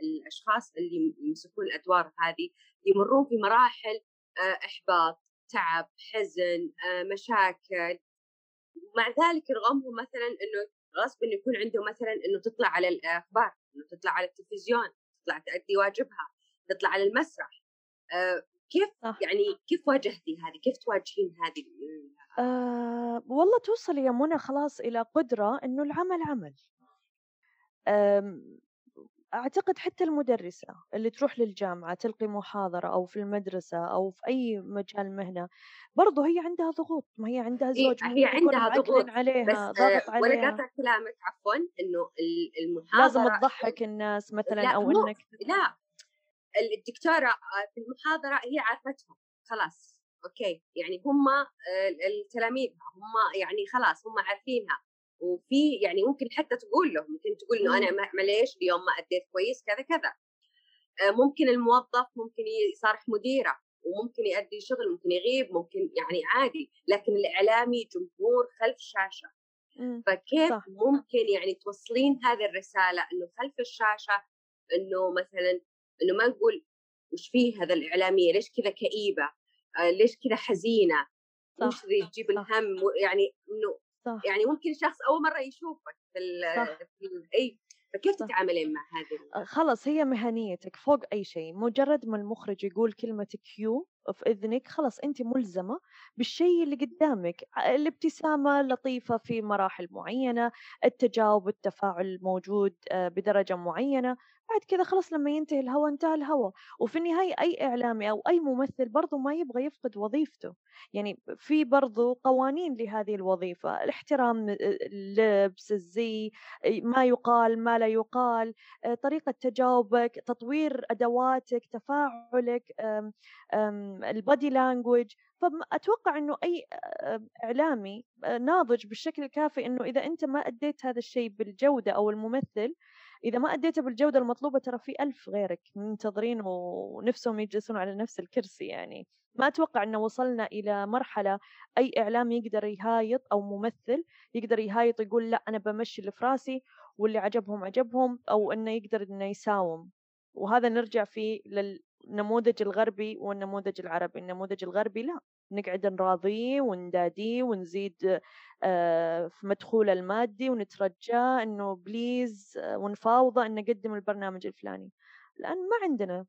الأشخاص اللي يمسكون الأدوار هذه يمرون في مراحل آه، إحباط تعب حزن آه، مشاكل. مع ذلك يرغمهم مثلا أنه غصب إنه يكون عنده مثلا إنه تطلع على الأخبار إنه تطلع على التلفزيون تطلع تأدي واجبها تطلع على المسرح. آه كيف صح. يعني كيف واجهتي هذه؟ كيف تواجهين هذه؟ آه والله توصل يا منى خلاص إلى قدرة إنه العمل عمل. أعتقد حتى المدرسة اللي تروح للجامعة تلقي محاضرة أو في المدرسة أو في أي مجال مهنة برضو هي عندها ضغوط ما هي عندها زوج هي عندها ضغوط عليها بس ضغط عليها ولا قاطع كلامك عفوا إنه المحاضرة لازم تضحك الناس مثلا لا أو إنك لا الدكتورة آه، في المحاضرة هي عرفتهم خلاص أوكي. يعني هم آه، التلاميذ هم يعني خلاص هم عارفينها. وفي يعني ممكن حتى تقول له ممكن تقول إنه أنا معليش اليوم ما أديت كويس كذا كذا. آه، ممكن الموظف ممكن يصارح مديره وممكن يؤدي شغل ممكن يغيب ممكن يعني عادي. لكن الإعلامي جمهور خلف شاشه فكيف صح. ممكن يعني توصلين هذه الرسالة؟ إنه خلف الشاشة إنه مثلا إنه ما نقول وش فيه هذا الإعلامية؟ ليش كذا كئيبة؟ آه ليش كذا حزينة؟ صح وش ذي تجيب الهم؟ يعني إنه يعني ممكن شخص أول مرة يشوفك في في إي فكيف تتعاملين مع هذه آه، خلص هي مهنيتك فوق أي شيء. مجرد ما المخرج يقول كلمة كيو في إذنك خلص أنت ملزمة بالشيء اللي قدامك. ع- الابتسامة لطيفة في مراحل معينة التجاوب التفاعل موجود آه، بدرجة معينة. بعد كذا خلص لما ينتهي الهوى انتهى الهوى وفي النهاية أي إعلامي أو أي ممثل برضو ما يبغى يفقد وظيفته. يعني في برضو قوانين لهذه الوظيفة الاحترام آه، اللبس الزي ما يقال ما لا يقال آه، طريقة تجاوبك تطوير أدواتك تفاعلك البادي لانجوج فأتوقع أنه أي آه، إعلامي آه، ناضج بالشكل الكافي أنه إذا أنت ما أديت هذا الشيء بالجودة أو الممثل إذا ما أديته بالجودة المطلوبة ترى في ألف غيرك منتظرين ونفسهم يجلسون على نفس الكرسي يعني. ما أتوقع أنه وصلنا إلى مرحلة أي إعلامي يقدر يهايط أو ممثل يقدر يهايط يقول لا أنا بمشي اللي في راسي واللي عجبهم عجبهم أو إنه يقدر إنه يساوم. وهذا نرجع فيه للنموذج الغربي والنموذج العربي. النموذج الغربي لا. نقعد نراضيه ونداديه ونزيد آه، في مدخوله المادي ونترجاه إنه بليز آه، ونفاوضه إنه قدم البرنامج الفلاني. الآن ما عندنا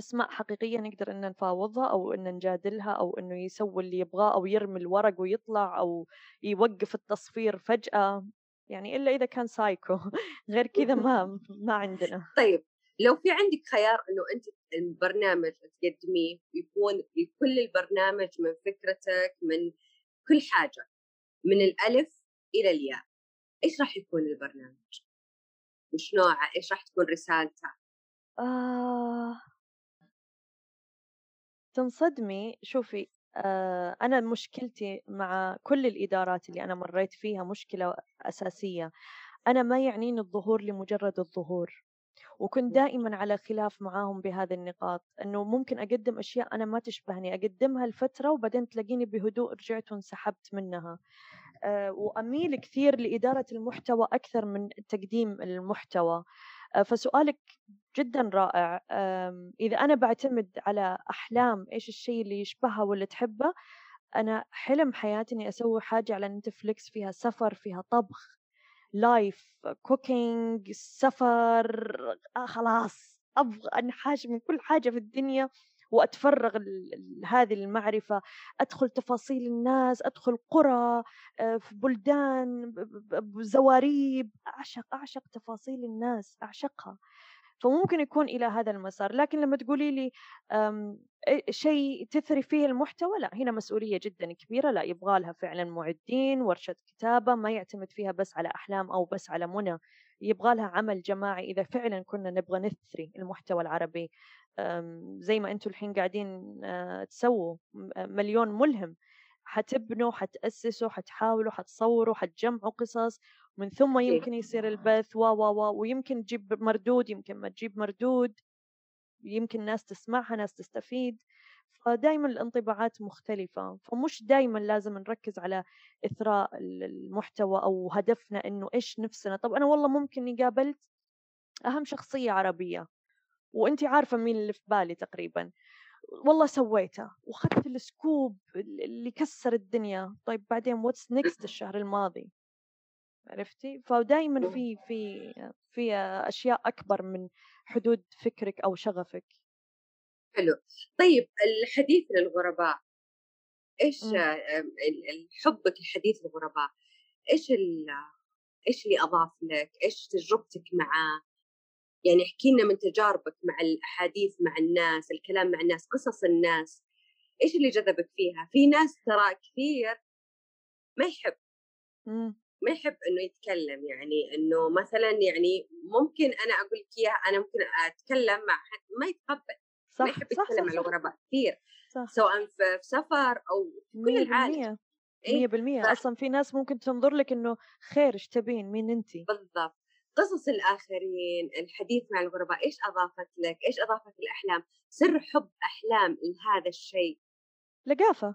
أسماء حقيقية نقدر إن نفاوضها أو إن نجادلها أو إنه يسوي اللي يبغاه أو يرمي الورق ويطلع أو يوقف التصفير فجأة يعني إلا إذا كان سايكو غير كذا ما ما عندنا. طيب لو في عندك خيار إنه أنت البرنامج تقدميه يكون لكل البرنامج من فكرتك من كل حاجة من الألف إلى الياء إيش راح يكون البرنامج؟ وش نوعه؟ إيش راح تكون رسالته؟ آه تنصدمي شوفي آه أنا مشكلتي مع كل الإدارات اللي أنا مريت فيها مشكلة أساسية أنا ما يعنيني الظهور لمجرد الظهور وكنت دائما على خلاف معاهم بهذه النقاط إنه ممكن أقدم أشياء أنا ما تشبهني أقدمها لفترة وبعدين تلاقيني بهدوء رجعت وانسحبت منها. أه وأميل كثير لإدارة المحتوى أكثر من تقديم المحتوى. أه فسؤالك جدا رائع. إذا أنا بعتمد على أحلام إيش الشيء اللي يشبهها ولا تحبه أنا حلم حياتي إني أسوي حاجة على Netflix فيها سفر فيها طبخ. live cooking سفر آه خلاص أبغى انحاش من كل حاجة في الدنيا وأتفرغ هذه المعرفة. أدخل تفاصيل الناس أدخل قرى آه، في بلدان ب- ب- بزواريب. أعشق أعشق تفاصيل الناس أعشقها. فممكن يكون إلى هذا المسار. لكن لما تقولي لي شيء تثري فيه المحتوى لا هنا مسؤولية جدا كبيرة لا يبغى لها فعلا معدين ورشة كتابة ما يعتمد فيها بس على أحلام أو بس على منى. يبغى لها عمل جماعي. إذا فعلا كنا نبغى نثري المحتوى العربي زي ما أنتم الحين قاعدين آه، تسووا م- مليون ملهم. حتبنوا حتأسسوا حتحاولوا حتصوروا حتجمعوا قصص. من ثم أكيد. يمكن يصير البث و و و ويمكن تجيب مردود يمكن ما تجيب مردود يمكن ناس تسمعها ناس تستفيد. فدائما الانطباعات مختلفة. فمش دائما لازم نركز على إثراء ال- المحتوى أو هدفنا إنه إيش نفسنا. طب أنا والله ممكن إني قابلت أهم شخصية عربية وأنت عارفة مين اللي في بالي تقريبا. والله سويته وأخذت ال scoop اللي كسر الدنيا. طيب بعدين what's next الشهر الماضي؟ عرفتي؟ فدائما في في في أشياء أكبر من حدود فكرك أو شغفك. حلو. طيب الحديث للغرباء. إيش مم. ال- ال- حبك لحديث الغرباء؟ إيش إيش اللي أضاف لك؟ إيش تجربتك معاه؟ يعني احكي لنا من تجاربك مع الأحاديث مع الناس الكلام مع الناس قصص الناس. إيش اللي جذبك فيها؟ في ناس ترى كثير ما يحب. مم. ما يحب إنه يتكلم يعني إنه مثلا يعني ممكن أنا أقول لك إياها أنا ممكن أتكلم مع حد ما يتقبل ما صح يحب صح يتكلم صح, مع الغرباء كثير صح. سواء في سفر أو في كل مية العالم بالمية إيه؟ مية بالمية. ف- أصلا في ناس ممكن تنظر لك إنه خير إيش تبين؟ مين أنتي بالضبط. قصص الآخرين الحديث مع الغرباء إيش أضافت لك؟ إيش أضافت الأحلام؟ سر حب أحلام لهذا الشيء. لقافة.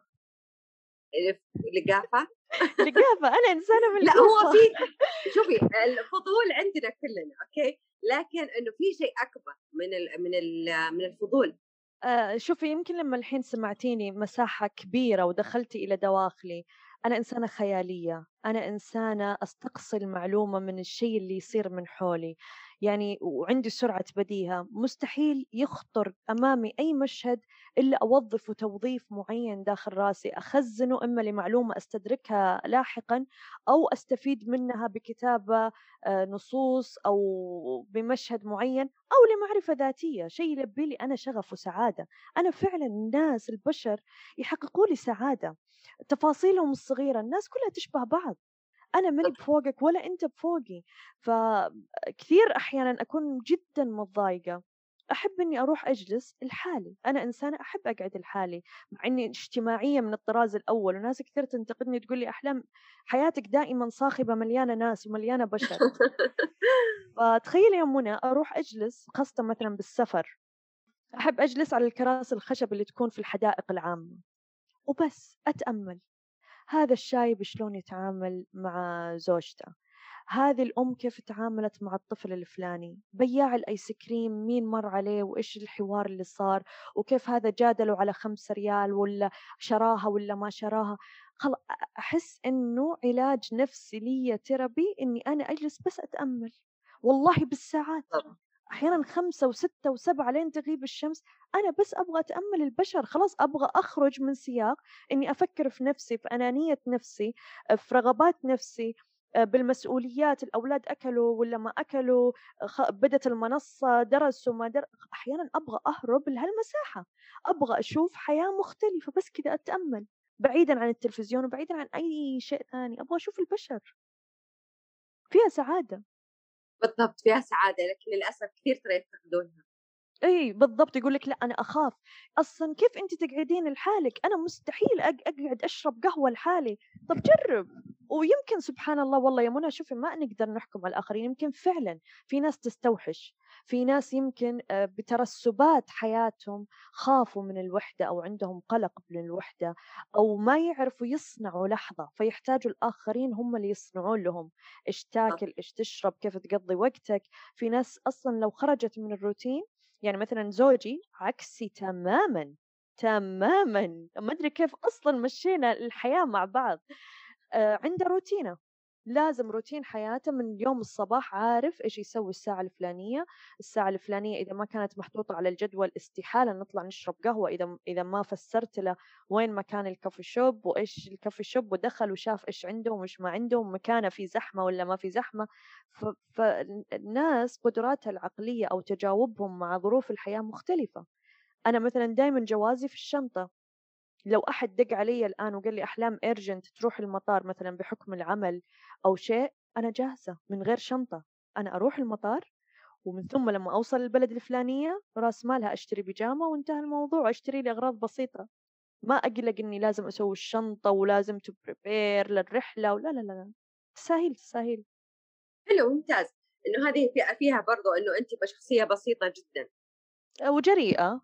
لقافة لقافة أنا إنسانة من لا هو. في شوفي الفضول عندنا كلنا أوكي؟ لكن إنه في شيء أكبر من ال من ال من الفضول. آآ شوفي يمكن لمّا الحين سمعتيني مساحة كبيرة ودخلتِ إلى دواخلي، أنا إنسانة خيالية، أنا إنسانة أستقصي المعلومة من الشيء اللي يصير من حولي، يعني وعندي سرعة بديهة، مستحيل يخطر أمامي أي مشهد إلا أوظّفه توظيف معيّن داخل راسي، أخزّنه إما لمعلومة أستدركها لاحقًا أو أستفيد منها بكتابة آآ نصوص أو بمشهد معيّن أو لمعرفة ذاتية، شيء يلبّي لي أنا شغف وسعادة، أنا فعلًا الناس البشر يحققوا لي سعادة، تفاصيلهم الصغيرة الناس كلها تشبه بعض، أنا ماني بفوقك ولا أنت بفوقي، فكثير أحيانًا أكون جدًا متضايقة، أحب إني أروح أجلس لحالي، أنا إنسانة أحب أقعد لحالي، مع إني اجتماعية من الطراز الأول وناس كثير تنتقدني تقول لي أحلام حياتِك دائمًا صاخبة مليانة ناس ومليانة بشر. فتخيلي يا منى أروح أجلس خاصةً مثلًا بالسفر، أحب أجلس على الكراسي الخشب اللي تكون في الحدائق العامة، وبس أتأمل، هذا الشايب شلون يتعامل مع زوجته، هذه الأم كيف تعاملت مع الطفل الفلاني، بياع الآيس كريم مين مر عليه؟ وإيش الحوار اللي صار، وكيف هذا جادله على 5 ريال والّا شراها والّا ما شراها، خلا أ أحس إنه علاج نفسي ليّا تيرابي إني أنا أجلس بس أتأمل. والله بالساعات. أحيانًا 5 و6 و7 لين تغيب الشمس، أنا بس أبغى أتأمل البشر، خلاص أبغى أخرج من سياق إني أفكر في نفسي، في أنانية نفسي، في رغبات نفسي، بالمسؤوليات، الأولاد أكلوا والّا ما أكلوا، خ بدت المنصة، درسوا ما در أحيانًا أبغى أهرب لهالمساحة، أبغى أشوف حياة مختلفة بس كذا أتأمل، بعيدًا عن التلفزيون وبعيدًا عن أي شيء ثاني، أبغى أشوف البشر. فيها سعادة. بالضبط، فيها سعادة، لكن للأسف كثير ترى يفتقدونها. إي بالضبط، يقول لِك لأ أنا أخاف، أصلًا كيف أنتِ تقعدين لحالِك؟ أنا مستحيل أق أقعد أشرب قهوة لحالي، طب جرّب، ويمكن سبحان الله والله يا منى شوفي ما نقدر نحكم على الآخرين، يمكن فعلًا في ناس تستوحش، في ناس يمكن آآ بترسبات حياتهم خافوا من الوحدة أو عندهم قلق من الوحدة، أو ما يعرفوا يصنعوا لحظة، فيحتاجوا الآخرين هم اللي يصنعون لهم، صح. تاكل، إيش تشرب، كيف تقضّي وقتك، في ناس أصلًا لو خرجت من الروتين يعني مثلًا زوجي عكسي تمامًا، تمامًا، ما أدري كيف أصلًا مشينا الحياة مع بعض، عنده روتينة، لازم روتين حياته من يوم الصباح عارف إيش يسوي الساعة الفلانية، الساعة الفلانية إذا ما كانت محطوطة على الجدول استحالة نطلع نشرب قهوة إذا إذا ما فسرت له وين مكان الcoffee shop وإيش الcoffee shop ودخل وشاف إيش عنده وإيش ما عنده ومكانه في زحمة والّا ما في زحمة، ف فال الناس قدراتها العقلية أو تجاوبهم مع ظروف الحياة مختلفة، أنا مثلًا دايمًا جوازي في الشنطة. لو أحد دق علي الآن وقال لي أحلام urgent تروح المطار مثلًا بحكم العمل أو شيء، أنا جاهزة من غير شنطة، أنا أروح المطار ومن ثم لما أوصل البلد الفلانية راس مالها أشتري بيجامة وانتهى الموضوع، أشتري لي أغراض بسيطة، ما أقلق إني لازم أسوي الشنطة ولازم prepare للرحلة ولا لا لا لا، تساهيل تساهيل. حلو ممتاز، إنه هذه في فيها برضه إنه أنتِ بشخصية بسيطة جدًا. وجريئة.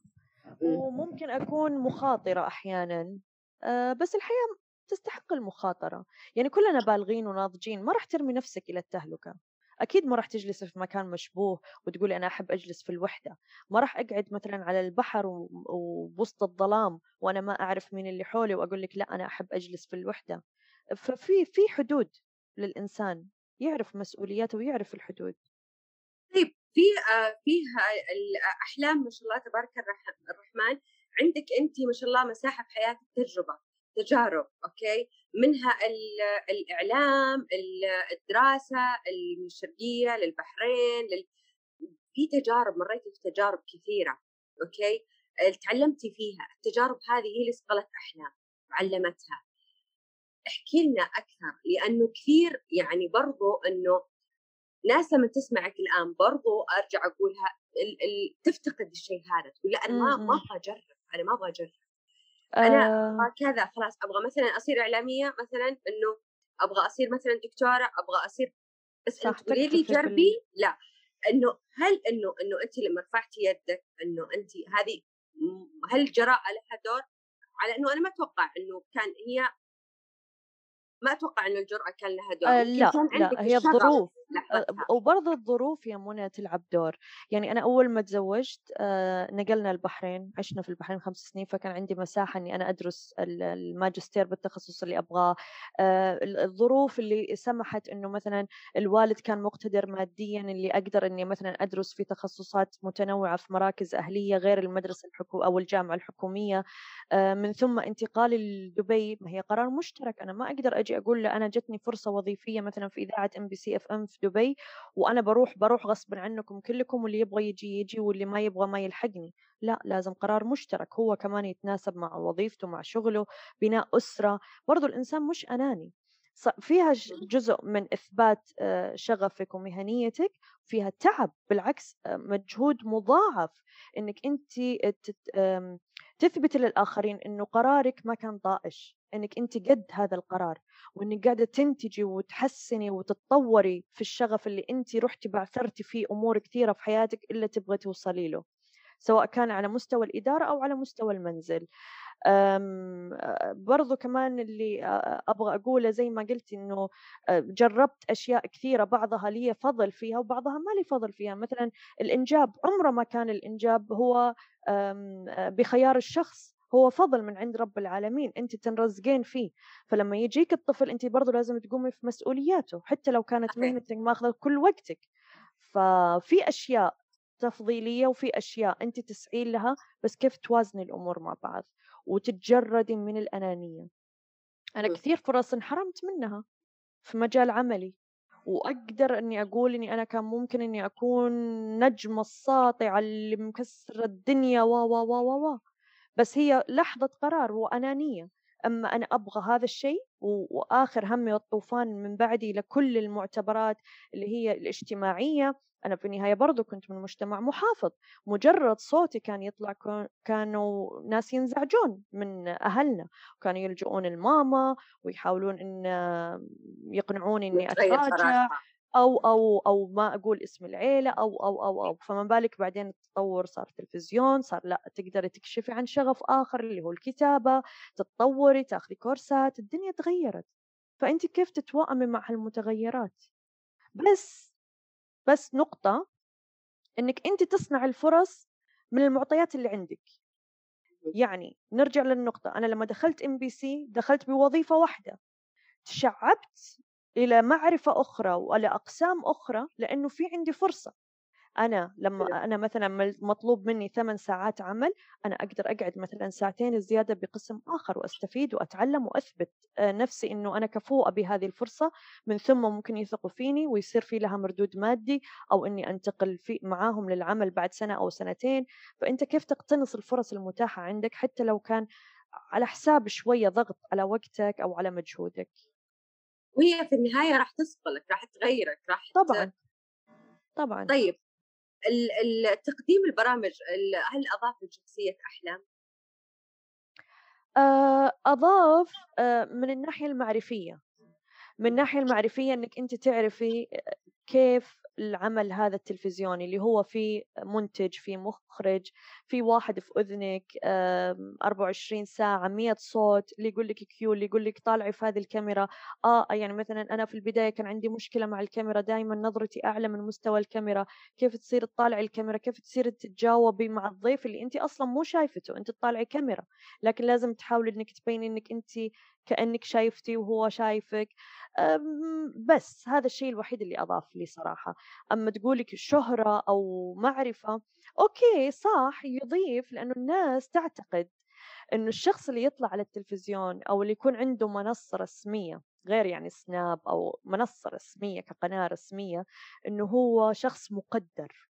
إمم. وممكن أكون مخاطرة أحيانًا، آآ بس الحياة تستحق المخاطرة، يعني كلنا بالغين وناضجين، ما راح ترمي نفسك إلى التهلكة، أكيد ما راح تجلسي في مكان مشبوه وتقولي أنا أحب أجلس في الوحدة، ما راح أقعد مثلًا على البحر و وبوسط الظلام وأنا ما أعرف مين اللي حولي وأقول لِك لأ أنا أحب أجلس في الوحدة، ففي في حدود للإنسان، يعرف مسؤولياته ويعرف الحدود. طيب. في آآ فيها الأحلام ما شاء الله تبارك الرح الرحمن، عندِك أنتِ ما شاء الله مساحة في حياتِك تجربة، تجارب، okay؟ منها ال الإعلام، ال الدراسة، من الشرقية للبحرين، لل في تجارب مريتِ في تجارب كثيرة، okay؟ اتعلمتِ فيها، التجارب هذه هي اللي صقلت أحلام وعلمتها. احكي لنا أكثر لأنه كثير يعني برضو إنه ناس لما تسمعك الآن برضو أرجع أقولها ال ال تفتقد الشيء هذا تقول لأ أنا ما إمم، ما إمم. أبغى أجرب أنا ما أبغى أجرب. أنا آآ أبغى كذا خلاص أبغى مثلا أصير إعلامية مثلا إنه أبغى أصير مثلا دكتورة أبغى أصير بس أنت تقولي لي جربي؟ لا. إنه هل إنه إنه أنت لما رفعتي يدك إنه أنت هذه هل الجراءة لها دور؟ على إنه أنا ما أتوقع إنه كان هي ما أتوقع إنه الجرأة كان لها دور يمكن لأ، كان عندك لأ، هي الظروف، وبرضه الظروف يا منى تلعب دور. يعني أنا أول ما تزوجت آه، نقلنا البحرين عشنا في البحرين خمس سنين فكان عندي مساحة إني أنا أدرس الماجستير بالتخصص اللي أبغاه. آه، الظروف اللي سمحت إنه مثلا الوالد كان مقتدر ماديا اللي أقدر إني مثلا أدرس في تخصصات متنوعة في مراكز أهلية غير المدرسة الحكو أو الجامعة الحكومية. آه، من ثم انتقالي لدبي ما هي قرار مشترك. أنا ما أقدر أجي أقول له أنا جتني فرصة وظيفية مثلا في إذاعة MBC FM في دبي وأنا بروح بروح غصب عنكم كلكم واللي يبغى يجي يجي واللي ما يبغى ما يلحقني. لا لازم قرار مشترك هو كمان يتناسب مع وظيفته مع شغله بناء أسرة. برضو الإنسان مش أناني. فيها جزء من إثبات آه، شغفك ومهنيتك فيها تعب بالعكس آه، مجهود مضاعف. إنك أنت تثبت للآخرين إنه قرارك ما كان طائش. إنك أنت قد هذا القرار وإنك قاعدة تنتجي وتحسني وتتطوري في الشغف اللي أنت رحتي بعثرتي فيه أمور كثيرة في حياتك إلا تبغى توصلي له سواء كان على مستوى الإدارة أو على مستوى المنزل. برضو كمان اللي أبغى أقوله زي ما قلت إنه جربت أشياء كثيرة بعضها لي فضل فيها وبعضها ما لي فضل فيها مثلا الإنجاب عمره ما كان الإنجاب هو بخيار الشخص. هو فضل من عند رب العالمين انت تنرزقين فيه. فلما يجيك الطفل انت برضو لازم تقومي في مسؤولياته حتى لو كانت مهنتك ماخذة كل وقتك. ففي أشياء تفضيلية وفي أشياء انت تسعين لها بس كيف توازني الأمور مع بعض؟ وتتجردي من الأنانية. أنا كثير فرص انحرمت منها في مجال عملي. وأقدر إني أقول إني أنا كان ممكن إني أكون نجمة الساطعة اللي مكسرة الدنيا و و و و بس هي لحظة قرار وأنانية. أما أنا أبغى هذا الشيء وآخر همي والطوفان من بعدي لكل المعتبرات اللي هي الاجتماعية. أنا في النهاية برضو كنت من مجتمع محافظ. مجرد صوتي كان يطلع كانوا ناس ينزعجون من أهلنا. وكانوا يلجؤون الماما ويحاولون إن يقنعوني إني أتراجع. أو أو أو ما أقول اسم العيلة أو أو أو أو فما بالك بعدين التطور صار تلفزيون صار لا تقدري تكشفي عن شغف آخر اللي هو الكتابة تتطوري تاخذي كورسات الدنيا تغيرت. فأنت كيف تتوائمي مع هالمتغيرات؟ بس بس نقطة إنك أنت تصنع الفرص من المعطيات اللي عندك. يعني نرجع للنقطة أنا لما دخلت MBC دخلت بوظيفة واحدة. تشعبت إلى معرفة أخرى وإلى أقسام أخرى لأنه في عندي فرصة. أنا لما أنا مثلا مطلوب مني ثمان ساعات عمل أنا أقدر أقعد مثلا ساعتين زيادة بقسم آخر وأستفيد وأتعلم وأثبت آه، نفسي إنه أنا كفوءة بهذه الفرصة من ثم ممكن يثقوا فيني ويصير في لها مردود مادي أو إني أنتقل في معاهم للعمل بعد سنة أو سنتين. فأنت كيف تقتنص الفرص المتاحة عندك حتى لو كان على حساب شوية ضغط على وقتك أو على مجهودك؟ وهي في النهاية راح تصقلك راح تغيرك راح طبعا. طبعا. طيب تقديم البرامج هل أضاف لشخصيه أحلام؟ آه، أضاف آه، من الناحية المعرفية. من الناحية المعرفية إنك أنت تعرفي آه، كيف العمل هذا التلفزيوني اللي هو في منتج في مخرج في واحد في أذنك 24 ساعة 100 صوت اللي يقول لك كيو اللي يقول لك طالعي في هذه الكاميرا. آه يعني مثلا أنا في البداية كان عندي مشكلة مع الكاميرا دائما نظرتي أعلى من مستوى الكاميرا. كيف تصير تطالعي الكاميرا؟ كيف تصير تتجاوبي مع الضيف اللي أنت أصلا مو شايفته؟ أنت تطالعي كاميرا. لكن لازم تحاولي أنك تبيني أنك أنت كأنك شايفتي وهو شايفك. بس هذا الشيء الوحيد اللي أضاف لي صراحة. أما تقولك شهرة أو معرفة أوكي صح يضيف لأنه الناس تعتقد إنه الشخص اللي يطلع على التلفزيون أو اللي يكون عنده منصة رسمية غير يعني سناب أو منصة رسمية كقناة رسمية إنه هو شخص مقدر.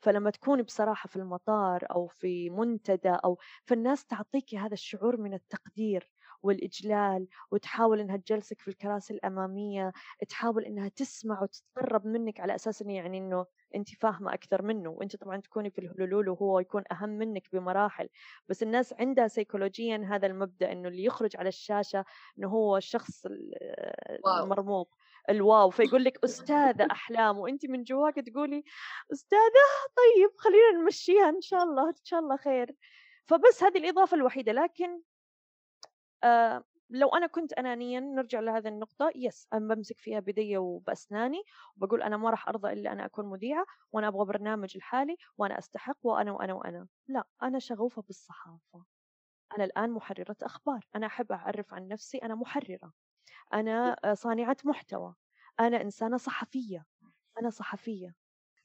فلما تكوني بصراحة في المطار أو في منتدى أو فالناس تعطيكي هذا الشعور من التقدير. والإجلال وتحاول إنها تجلسك في الكراسي الأمامية تحاول إنها تسمع وتتقرب منك على أساس إنه يعني إنه أنت فاهمة أكثر منه وأنت طبعا تكوني في الهلولول وهو يكون أهم منك بمراحل. بس الناس عندها سيكولوجيا هذا المبدأ إنه اللي يخرج على الشاشة إنه هو الشخص المرموق الواو. فيقول لك أستاذة أحلام. وأنت من جواك تقولي أستاذة طيب خلينا نمشيها إن شاء الله إن شاء الله خير. فبس هذه الإضافة الوحيدة. لكن لو أنا كنت أنانيًا نرجع لهذه النقطة يس أنا بمسك فيها بيدي وبأسناني وبقول أنا ما راح أرضى إلا أنا أكون مذيعة وأنا أبغى برنامج لحالي وأنا أستحق وأنا وأنا وأنا. لا أنا شغوفة بالصحافة. أنا الآن محررة أخبار. أنا أحب أعرف عن نفسي أنا محررة. أنا صانعة محتوى. أنا إنسانة صحفية. أنا صحفية.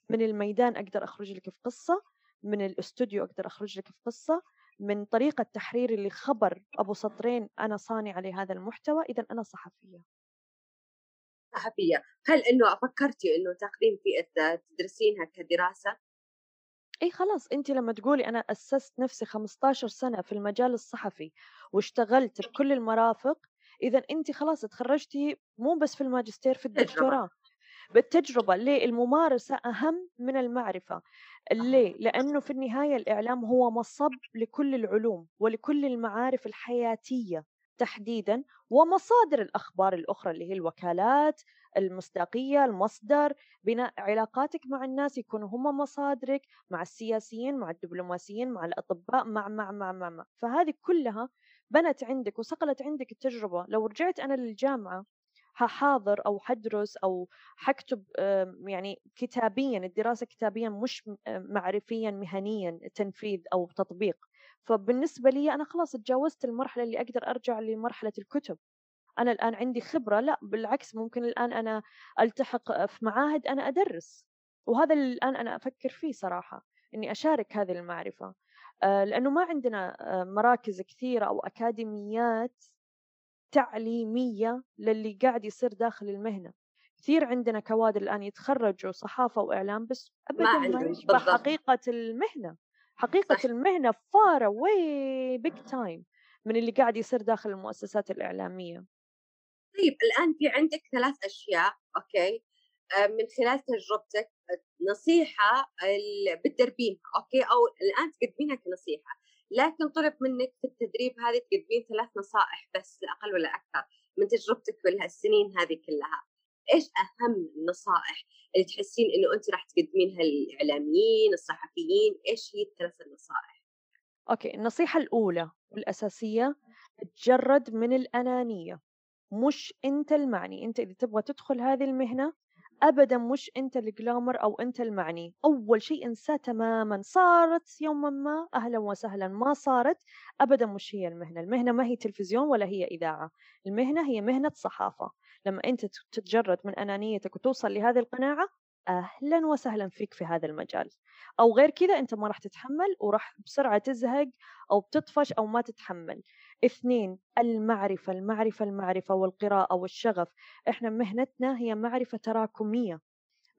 من الميدان أقدر أخرج لك في قصة من الأستوديو أقدر أخرج لك في قصة. من طريقة تحريري لخبر أبو سطرين أنا صانعة لهذا المحتوى إذا أنا صحفية. صحفية. هل إنه فكرتي إنه تاخذين في تدرسينها كدراسة؟ إي خلاص أنت لما تقولي أنا أسست نفسي 15 سنة في المجال الصحفي واشتغلت بكل المرافق اذا أنت خلاص تخرجتي مو بس في الماجستير في الدكتوراه. بالتجربة ليه؟ الممارسة أهم من المعرفة. ليه؟ لأنه في النهاية الإعلام هو مصب لكل العلوم ولكل المعارف الحياتية تحديدا ومصادر الأخبار الأخرى اللي هي الوكالات المصداقية المصدر بناء علاقاتك مع الناس يكونوا هم مصادرك مع السياسيين مع الدبلوماسيين مع الأطباء مع مع مع مع, مع. فهذه كلها بنت عندك وصقلت عندك التجربة. لو رجعت أنا للجامعة ححاضر أو حدرس أو حكتب يعني كتابيا الدراسة كتابيا مش معرفيا مهنيا تنفيذ أو تطبيق. فبالنسبة لي أنا خلاص تجاوزت المرحلة اللي أقدر أرجع لمرحلة الكتب. أنا الآن عندي خبرة لا بالعكس ممكن الآن أنا ألتحق في معاهد أنا أدرس. وهذا اللي الآن أنا أفكر فيه صراحة إني أشارك هذه المعرفة. آه، لأنه ما عندنا آه، مراكز كثيرة أو أكاديميات تعليمية للي قاعد يصير داخل المهنة. كثير عندنا كوادر الآن يتخرجوا صحافة وإعلام بس أبدا ما, ما يشبه حقيقة المهنة. حقيقة صح. المهنة far away big time من اللي قاعد يصير داخل المؤسسات الإعلامية. طيب الآن في عندك ثلاث أشياء okay؟ آه، من خلال تجربتك نصيحة بتدربينها okay؟ أو الآن تقدمينها كنصيحة. لكن طلب منك في التدريب هذه تقدمين ثلاث نصائح بس لا أقل ولا أكثر من تجربتك في السنين هذه كلها. إيش أهم النصائح اللي تحسين إنه أنت راح تقدمينها للإعلاميين الصحفيين؟ إيش هي الثلاث النصائح؟ أوكي النصيحة الأولى والأساسية تجرد من الأنانية مش أنت المعني أنت إذا تبغى تدخل هذه المهنة ابدا مش أنت الجلامر أو أنت المعني أول شيء انساه تماما. صارت يوما ما. أهلا وسهلا ما صارت. ابدا مش هي المهنة. المهنة ما هي تلفزيون ولا هي إذاعة. المهنة هي مهنة صحافة. لما أنت تتجرد من أنانيتك وتوصل لهذه القناعة أهلا وسهلا فيك في هذا المجال. أو غير كذا أنت ما راح تتحمل وراح بسرعة تزهق أو بتطفش أو ما تتحمل. اثنين المعرفة المعرفة المعرفة والقراءة والشغف. إحنا مهنتنا هي معرفة تراكمية.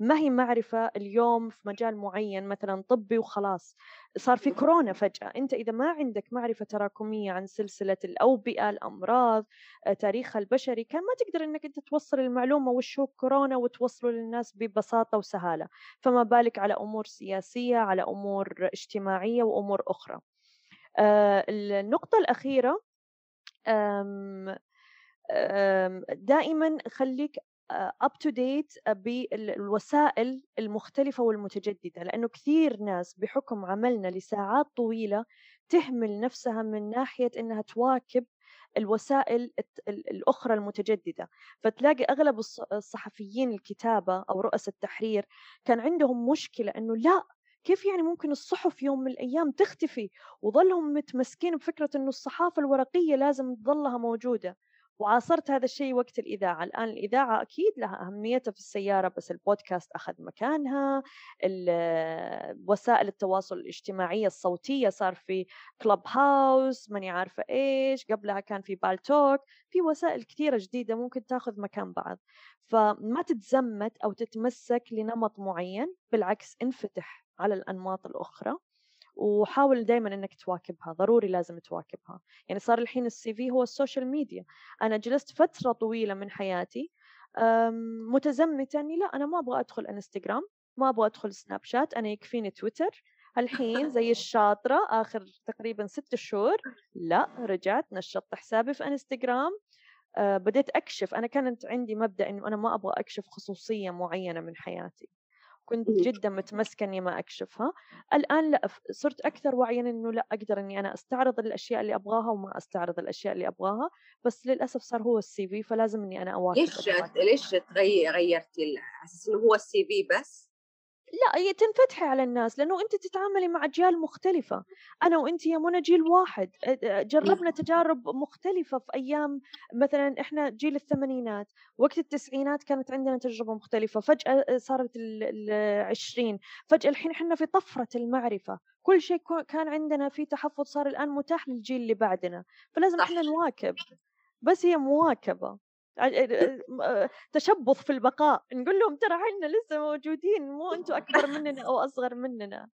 ما هي معرفة اليوم في مجال معين مثلا طبي وخلاص. صار في كورونا فجأة. أنت إذا ما عندك معرفة تراكمية عن سلسلة الأوبئة الأمراض آه، تاريخها البشري كان ما تقدر أنك أنت توصل المعلومة وش هو كورونا وتوصله للناس ببساطة وسهالة. فما بالك على أمور سياسية على أمور اجتماعية وأمور أخرى. آه، النقطة الأخيرة دائما خليك up to date بالوسائل المختلفة والمتجددة لأنه كثير ناس بحكم عملنا لساعات طويلة تهمل نفسها من ناحية إنها تواكب الوسائل الأخرى المتجددة. فتلاقي أغلب الصحفيين الكتابة أو رؤس التحرير كان عندهم مشكلة إنه لا! كيف يعني ممكن الصحف يوم من الأيام تختفي وظلهم متمسكين بفكرة أنه الصحافة الورقية لازم تظلها موجودة؟ وعاصرت هذا الشيء وقت الإذاعة الآن الإذاعة أكيد لها أهميتها في السيارة بس البودكاست أخذ مكانها وسائل التواصل الاجتماعية الصوتية صار في كلوب هاوس ماني عارفة إيش قبلها كان في بالتوك في وسائل كثيرة جديدة ممكن تاخذ مكان بعض. فما تتزمت أو تتمسك لنمط معين بالعكس انفتح. على الأنماط الأخرى وحاول دائما إنك تواكبها ضروري لازم تواكبها. يعني صار الحين ال CV هو ال social media. أنا جلست فترة طويلة من حياتي متزمتة إني لا أنا ما أبغى أدخل إنستغرام ما أبغى أدخل سناب شات أنا يكفيني تويتر. الحين زي الشاطرة آخر تقريبا ست شهور لا رجعت نشطت حسابي في إنستغرام. أه بديت أكشف. أنا كانت عندي مبدأ إنه أنا ما أبغى أكشف خصوصية معينة من حياتي. كنت. جدا متمسكة إني ما أكشفها الآن لا صرت أكثر وعيا إنه لا أقدر إني أنا أستعرض الأشياء اللي أبغاها وما أستعرض الأشياء اللي أبغاها بس للأسف صار هو السي في فلازم إني أنا أواكب ليش ليش غيرتي على أساس إنه هو السي في بس؟ لا هي تنفتحي على الناس لأنه أنت تتعاملي مع أجيال مختلفة. أنا وأنت يا منى جيل واحد جربنا تجارب مختلفة في أيام مثلا إحنا جيل الثمانينات وقت التسعينات كانت عندنا تجربة مختلفة فجأة صارت العشرين فجأة الحين إحنا في طفرة المعرفة كل شيء كان عندنا في تحفظ صار الآن متاح للجيل اللي بعدنا فلازم إحنا نواكب بس هي مواكبة. تشبث في البقاء نقول لهم ترى إحنا لسه موجودين مو أنتم أكبر مننا أو أصغر مننا.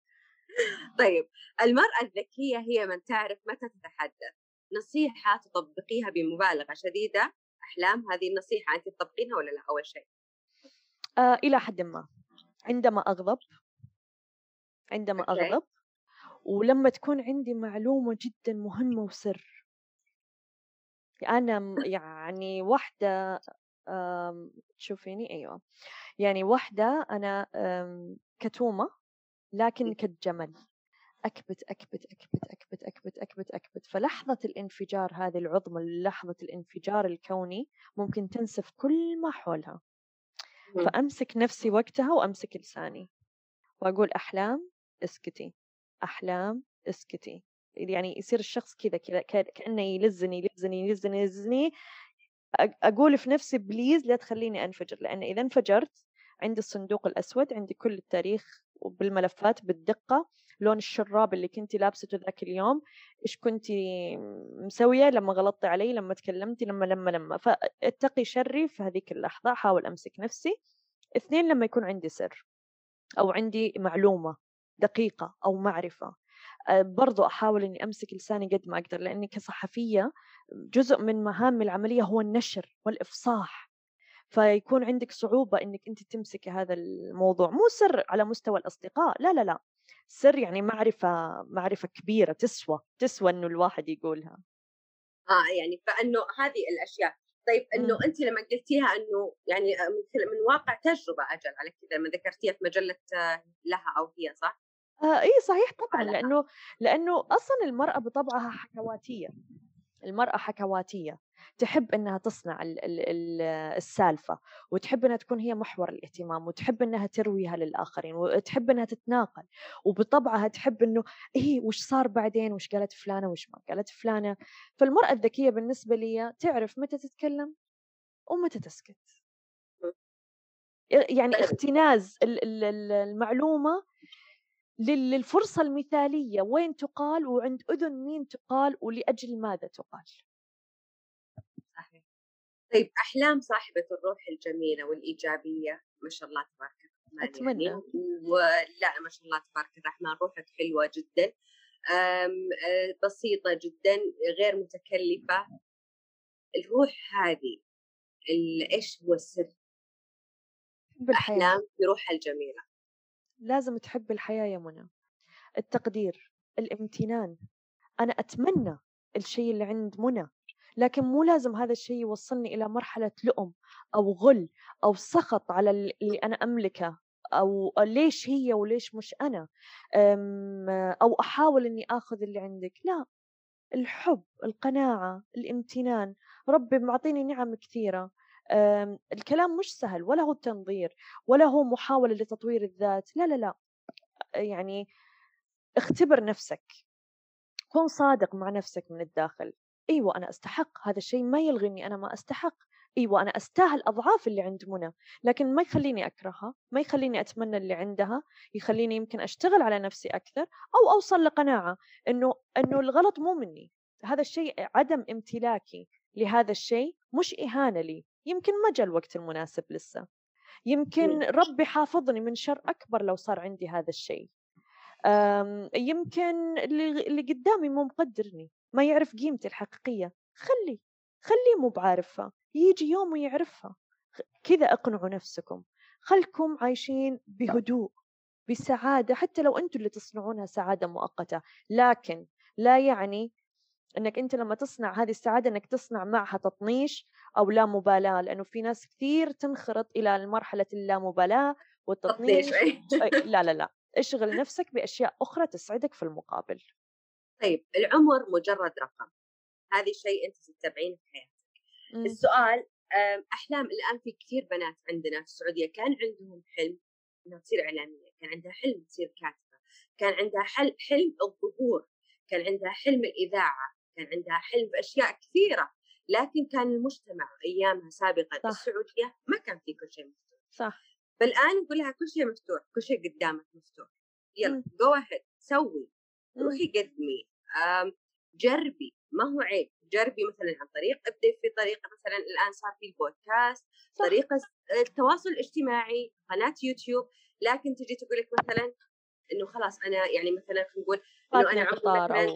طيب المرأة الذكية هي من تعرف متى تتحدث؟ نصيحة تطبقيها بمبالغة شديدة؟ أحلام؟ هذه النصيحة أنت تطبقينها ولا لا؟ أول شيء. آه إلى حد ما. عندما أغضب عندما okay. أغضب ولما تكون عندي معلومة جدا مهمة وسر. أنا يعني واحدة تشوفيني أيوه يعني واحدة أنا كتومة لكن كالجمل أكبت أكبت أكبت أكبت أكبت أكبت أكبت. فلحظة الانفجار هذه العظمى لحظة الانفجار الكوني ممكن تنسف كل ما حولها. فأمسك نفسي وقتها وأمسك لساني وأقول أحلام إسكتي أحلام إسكتي. يعني يصير الشخص كذا كذا كأنه يلزني يلزني يلزني يلزني. أقول في نفسي بليز لا تخليني أنفجر لأن إذا انفجرت عندي الصندوق الأسود عندي كل التاريخ بالملفات بالدقة لون الشراب اللي كنتي لابسته ذاك اليوم إيش كنتي مسوية لما غلطتي علي لما تكلمتي لما لما لما. فاتقي شري في هذيك اللحظة أحاول أمسك نفسي. اثنين لما يكون عندي سر أو عندي معلومة دقيقة أو معرفة آه، برضو أحاول إني أمسك لساني قد ما أقدر لأني كصحفية جزء من مهامي العملية هو النشر والإفصاح. فيكون عندك صعوبة إنك أنت تمسكي هذا الموضوع مو سر على مستوى الأصدقاء لا لا لا. سر يعني معرفة معرفة كبيرة تسوى تسوى إنه الواحد يقولها. آه يعني فإنه هذه الأشياء. طيب إنه أنت لما قلتيها إنه يعني آه، من واقع تجربة أجل على كذا لما ذكرتيها في مجلة آه، لها أو هي صح؟ آه إيه صحيح طبعا لأنه لأنه أصلا المرأة بطبعها حكواتية المرأة حكواتية تحب إنها تصنع ال ال ال السالفة وتحب إنها تكون هي محور الاهتمام وتحب إنها ترويها للآخرين وتحب إنها تتناقل وبطبعها تحب إنه إيه وش صار بعدين؟ وش قالت فلانة؟ وش ما قالت فلانة؟ فالمرأة الذكية بالنسبة لي تعرف متى تتكلم ومتى تسكت. يعني. اختناز المعلومة للفرصة المثالية. وين تقال؟ وعند أذن مين تقال؟ ولأجل ماذا تقال؟ صحيح. طيب أحلام صاحبة الروح الجميلة والإيجابية. ما شاء الله تبارك الرحمن أتمنى. يعني ولا ما شاء الله تبارك الرحمن روحك حلوة جدا. بسيطة جدا غير متكلفة. الروح هذه إيش هو السر؟ أحلام في روحها الجميلة. لازم تحب الحياة يا منى. التقدير الامتنان. أنا أتمنى الشيء اللي عند منى لكن مو لازم هذا الشيء يوصلني إلى مرحلة لؤم أو غل أو سخط على اللي أنا أملكه أو ليش هي وليش مش أنا. أو أحاول إني آخذ اللي عندك. لا الحب القناعة الامتنان. ربي معطيني نعم كثيرة. الكلام مش سهل ولا هو التنظير ولا هو محاولة لتطوير الذات لا لا لا. يعني اختبر نفسك. كن صادق مع نفسك من الداخل. إيوه أنا أستحق. هذا الشيء ما يلغي اني أنا ما أستحق. إيوه أنا أستاهل أضعاف اللي عند منى. لكن ما يخليني أكرهها ما يخليني أتمنى اللي عندها يخليني يمكن أشتغل على نفسي أكثر أو أوصل لقناعة إنه إنه الغلط مو مني. هذا الشيء عدم امتلاكي لهذا الشيء مش إهانة لي. يمكن ما جاء الوقت المناسب لسه. يمكن ربي حافظني من شر أكبر لو صار عندي هذا الشيء. يمكن اللي قدامي مو مقدرني ما يعرف قيمتي الحقيقية. خلي خليه مو بعارفها يجي يوم ويعرفها. كذا أقنعوا نفسكم. خلكم عايشين بهدوء بسعادة حتى لو أنتم اللي تصنعونها سعادة مؤقتة. لكن لا يعني إنك أنت لما تصنع هذه السعادة إنك تصنع معها تطنيش أو لا مبالاة لأنه في ناس كثير تنخرط إلى مرحلة اللامبالاة تطنيش والتطنيش لا، لا، لأ، اشغل نفسك بأشياء أخرى تسعدك في المقابل. طيب العمر مجرد رقم، هذه شيء أنتِ تتبعينه في حياتِك. إمم. السؤال آمم، أحلام الآن في كثير بنات عندنا في السعودية كان عندهم حلم إنها تصير إعلامية، كان عندها حلم تصير كاتبة، كان عندها حل حلم الظهور، كان عندها حلم الإذاعة، كان عندها حلم بأشياء كثيرة، لكن كان المجتمع أيامها سابقًا صح. السعودية ما كان في كل شيء مفتوح، صح. فالآن نقول لها كل شيء مفتوح، كل شيء قدامك مفتوح، إمم. go ahead سوي،. روحي قدمي، جربي ما هو عيب، جربي مثلًا عن طريق ابدئي في طريقة مثلًا الآن صار في البودكاست، صح. طريقة س التواصل الاجتماعي، قناة يوتيوب، لكن تجي تقول لك مثلًا إنه خلاص أنا يعني مثلًا خلينا نقول فاتني أنا عمري مثلًا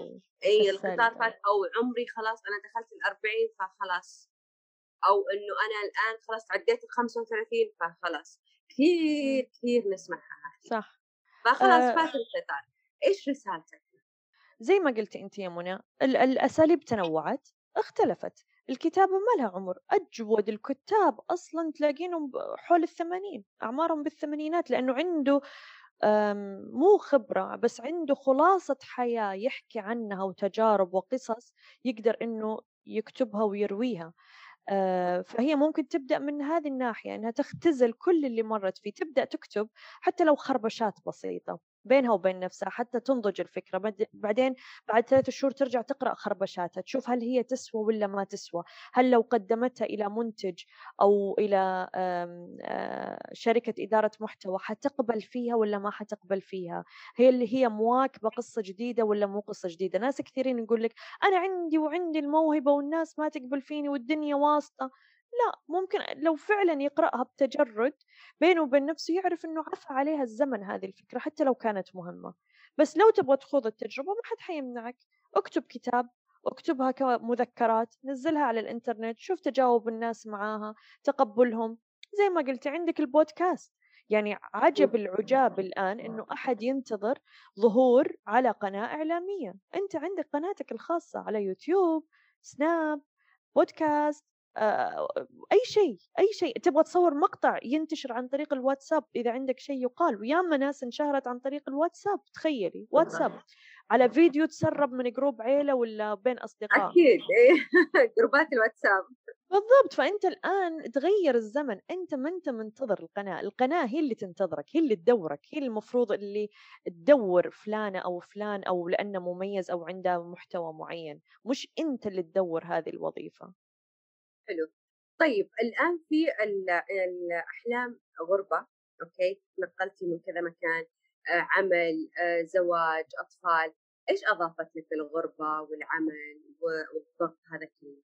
السالفة. القطار فات أو عمري خلاص أنا دخلت ال40 فخلاص، أو إنه أنا الآن خلاص عديت ال35 فخلاص، كثير،. كثير نسمعها صح. فخلاص آآ فات القطار، إيش رسالتك؟ زي ما قلتِ أنتِ يا منى، ال الأساليب تنوعت، اختلفت، الكتابة ما لها عمر، أجود الكتاب أصلًا تلاقينهم حول ال80 أعمارهم بالثمانينات لأنه عنده مو خبرة بس عنده خلاصة حياة يحكي عنها وتجارب وقصص يقدر إنه يكتبها ويرويها. آآ، فهي ممكن تبدأ من هذه الناحية إنها تختزل كل اللي مرّت فيه، تبدأ تكتب حتى لو خربشات بسيطة بينها وبين نفسها حتى تنضج الفكرة، بعدين بعد 3 شهور ترجع تقرأ خربشاتها، تشوف هل هي تسوى والّا ما تسوى، هل لو قدمتها إلى منتج أو إلى آآ، شركة إدارة محتوى حتقبل فيها والّا ما حتقبل فيها، هي اللي هي مواكبة قصة جديدة والّا مو قصة جديدة، ناس كثيرين يقول لك أنا عندي وعندي الموهبة والناس ما تقبل فيني والدنيا واسطة، لأ، ممكن لو فعلًا يقرأها بتجرد بينه وبين نفسه يعرف إنه عفى عليها الزمن هذه الفكرة حتى لو كانت مهمة، بس لو تبغى تخوض التجربة ما حد حيمنعك، اكتب كتاب، اكتبها كمذكرات، نزّلها على الإنترنت، شوف تجاوب الناس معاها، تقبُّلهم، زي ما قلتِ عندِك البودكاست، يعني عجب العُجاب الآن إنه أحد ينتظر ظهور على قناة إعلامية، أنت عندك قناتك الخاصة على يوتيوب، سناب، بودكاست، آآ، أي شيء، أي شيء، تبغى تصوّر مقطع ينتشر عن طريق الواتساب إذا عندك شيء يُقال، وياما ناس انشهرت عن طريق الواتساب تخيّلي، واتساب. على فيديو تسرّب من جروب عيلة والّا بين أصدقاء. أكيد إيه جروبات الواتساب. بالضبط، فأنت الآن تغيّر الزمن، أنت ما أنت منتظر القناة، القناة هي اللي تنتظرك، هي اللي تدوّرك، هي المفروض اللي تدوّر فلانة أو فلان أو لأنه مميز أو عنده محتوى معيّن، مش أنت اللي تدوّر هذه الوظيفة. حلو. طيب الآن في ال الأحلام غُربة، أوكي، نقلتِ من كذا مكان، آآ عمل، آآ زواج، أطفال، إيش أضافت لِك الغُربة والعمل والضغط هذا كله؟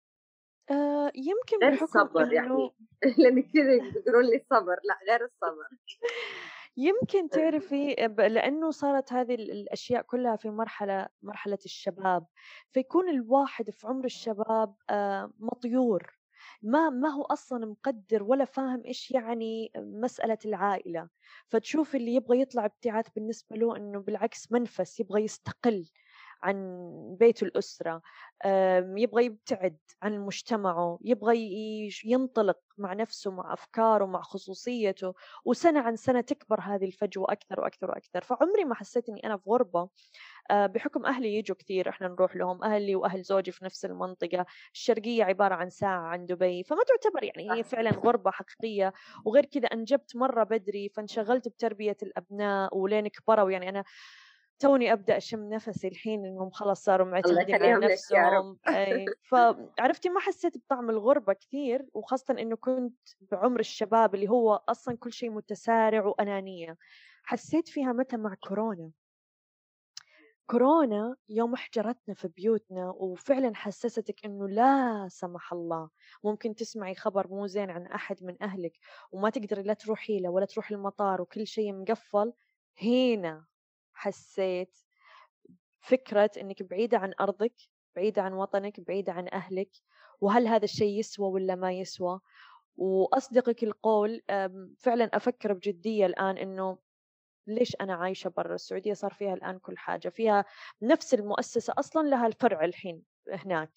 آآ يمكن غير الصبر يعني. لإن كذا بتقولون لي الصبر، لأ غير الصبر. يمكن تعرفي ب لأنه صارت هذه ال الأشياء كلها في مرحلة مرحلة الشباب، فيكون الواحد في عمر الشباب مطيور، ما ما هو أصلًا مقدّر ولا فاهم إيش يعني مسألة العائلة، فتشوفي اللي يبغى يطلع ابتعاث بالنسبة له إنه بالعكس منفس، يبغى يستقل. عن بيت الأسرة، يبغى يبتعد عن مجتمعه، يبغى ينطلق مع نفسه، مع أفكاره، مع خصوصيته، وسنة عن سنة تكبر هذه الفجوة أكثر وأكثر وأكثر، فعمري ما حسيت إني أنا في غربة، آآ بحكم أهلي ييجوا كثير إحنا نروح لهم، أهلي وأهل زوجي في نفس المنطقة، الشرقية عبارة عن ساعة عن دبي، فما تعتبر يعني هي. فعلًا غربة حقيقية، وغير كذا أنجبت مرة بدري، فانشغلت بتربية الأبناء ولين كبروا، يعني أنا توني أبدأ أشم نفسي الحين إنهم خلاص صاروا معتمدين على. نفسهم، أي، فعرفتِ ما حسيت بطعم الغربة كثير، وخاصةً إنه كنت بعمر الشباب اللي هو أصلًا كل شيء متسارع وأنانية، حسيت فيها متى مع كورونا. كورونا يوم احجرتنا في بيوتنا وفعلًا حسستِك إنه لا سمح الله ممكن تسمعي خبر مو زين عن أحد من أهلِك وما تقدري لا تروحي له ولا تروحي المطار وكل شيء مقفّل، هنا حسيت فكرة إنِّك بعيدة عن أرضِك، بعيدة عن وطنِك، بعيدة عن أهلِك، وهل هذا الشيء يسوى والّا ما يسوى؟ وأصدقِك القول فعلًا أفكّر بجدية الآن إنه ليش أنا عايشة برّا؟ السعودية صار فيها الآن كل حاجة، فيها نفس المؤسسة أصلًا لها الفرع الحين هناك.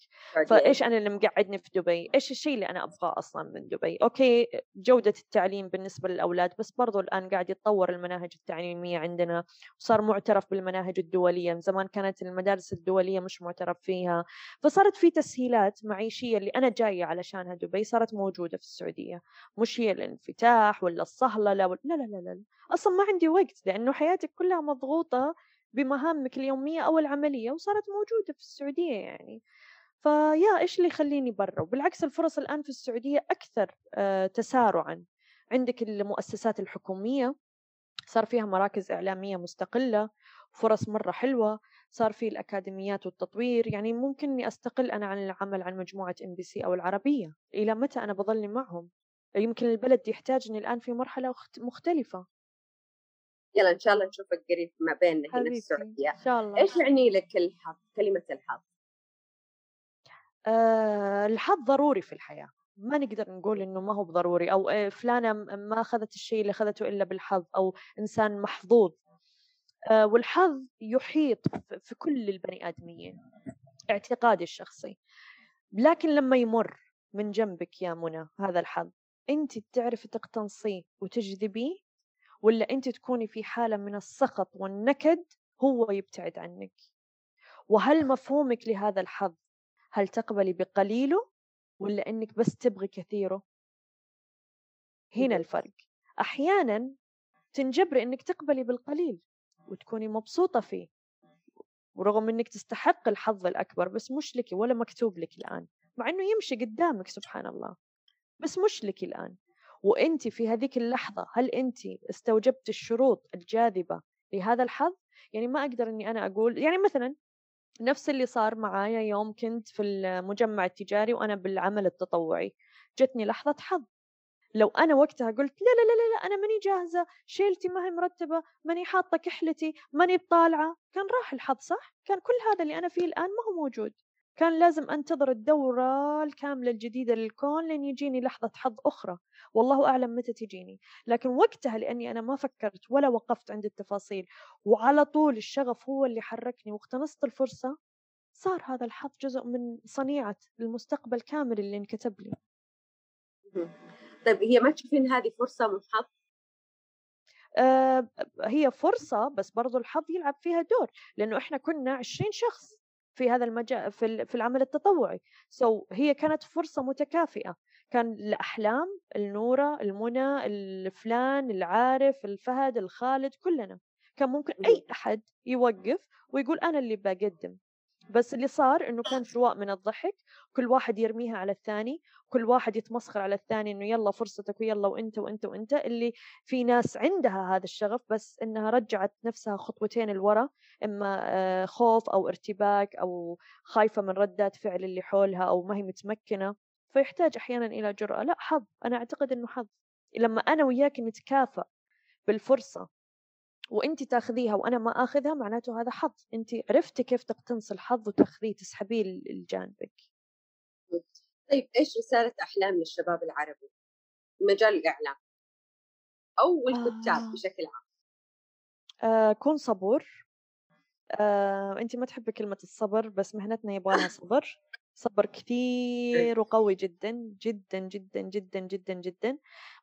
فإيش أنا اللي مقعدني في دبي؟ إيش الشيء اللي أنا أبغاه أصلا من دبي؟ أوكي جودة التعليم بالنسبة للأولاد بس برضو الآن قاعد يتطور المناهج التعليمية عندنا وصار معترف بالمناهج الدولية. من زمان كانت المدارس الدولية مش معترف فيها. فصارت في تسهيلات معيشية اللي أنا جاية علشانها دبي صارت موجودة في السعودية. مش هي الانفتاح ولا الصهلله ولا لا لا لا لا أصلا ما عندي وقت لأنه حياتك كلها مضغوطة بمهامك اليومية أو العملية وصارت موجودة في السعودية يعني. فيا إيش اللي يخليني برا؟ وبالعكس الفرص الآن في السعودية أكثر آه، تسارعا. عندك المؤسسات الحكومية صار فيها مراكز إعلامية مستقلة فرص مرة حلوة صار في الأكاديميات والتطوير. يعني ممكن إني أستقل أنا عن العمل عن مجموعة إم بي سي أو العربية. إلى متى أنا بظلني معهم؟ يمكن البلد يحتاجني الآن في مرحلة مختلفة. يلا إن شاء الله نشوفك قريب ما بيننا هنا في السعوديه إن شاء الله. إيش يعني لك الحظ؟ كلمة الحظ. أه الحظ ضروري في الحياة. ما نقدر نقول إنه ما هو بضروري أو آه، فلانة ما أخذت الشيء اللي أخذته إلا بالحظ أو إنسان محظوظ. أه والحظ يحيط في كل البني آدميين اعتقادي الشخصي. لكن لما يمر من جنبك يا منى هذا الحظ انت تعرفي تقتنصيه وتجذبيه؟ ولا أنت تكوني في حالة من السخط والنكد هو يبتعد عنك؟ وهل مفهومك لهذا الحظ هل تقبلي بقليله ولا أنك بس تبغي كثيره؟ هنا الفرق. أحيانا تنجبري أنك تقبلي بالقليل وتكوني مبسوطة فيه ورغم أنك تستحق الحظ الأكبر بس مش لك ولا مكتوب لك الآن مع أنه يمشي قدامك سبحان الله بس مش لك الآن. وانت في هذيك اللحظة هل انت استوجبت الشروط الجاذبة لهذا الحظ؟ يعني ما أقدر إني أنا أقول يعني مثلا نفس اللي صار معايا يوم كنت في المجمع التجاري وأنا بالعمل التطوعي جتني لحظة حظ. لو أنا وقتها قلت لا لا لا لا أنا ماني جاهزة شيلتي ما هي مرتبة ماني حاطة كحلتي ماني بطالعة كان راح الحظ صح؟ كان كل هذا اللي أنا فيه الآن ما هو موجود. كان لازم أنتظر الدورة الكاملة الجديدة للكون لين يجيني لحظة حظ أخرى. والله أعلم متى تجيني. لكن وقتها لأني أنا ما فكرت ولا وقفت عند التفاصيل. وعلى طول الشغف هو اللي حركني واقتنصت الفرصة. صار هذا الحظ جزء من صنيعة المستقبل كامل اللي انكتب لي. طيب هي ما تشوفين هذه فرصة من حظ؟ آه هي فرصة بس برضو الحظ يلعب فيها دور. لأنه إحنا كنا 20 شخص. في هذا المجال في في العمل التطوعي. سو so, هي كانت فرصة متكافئة. كان الأحلام النورة المنى الفلان العارف الفهد الخالد كلنا. كان ممكن أي أحد يوقف ويقول أنا اللي بقدم. بس اللي صار إنه كان شواء من الضحك كل واحد يرميها على الثاني كل واحد يتمسخر على الثاني إنه يلا فرصتك ويلا وإنت وإنت وإنت اللي في ناس عندها هذا الشغف بس إنها رجعت نفسها خطوتين لورا إما آه، خوف أو ارتباك أو خايفة من ردات فعل اللي حولها أو ما هي متمكنة. فيحتاج أحيانا إلى جرأة. لا حظ أنا أعتقد إنه حظ. لما أنا وياك نتكافئ بالفرصة وانت تاخذيها وأنا ما آخذها معناته هذا حظ. انت عرفتي كيف تقتنص الحظ وتاخذيه تسحبيه لجانبك. طيب إيش رسالة أحلام للشباب العربي؟ مجال الإعلام. أو الكتاب آه. بشكل عام. آه كن صبور. آه، انت ما تحبي كلمة الصبر بس مهنتنا يبغى لها صبر صبر كثير وقوي جدا جدا جدا جدا جدا جدا.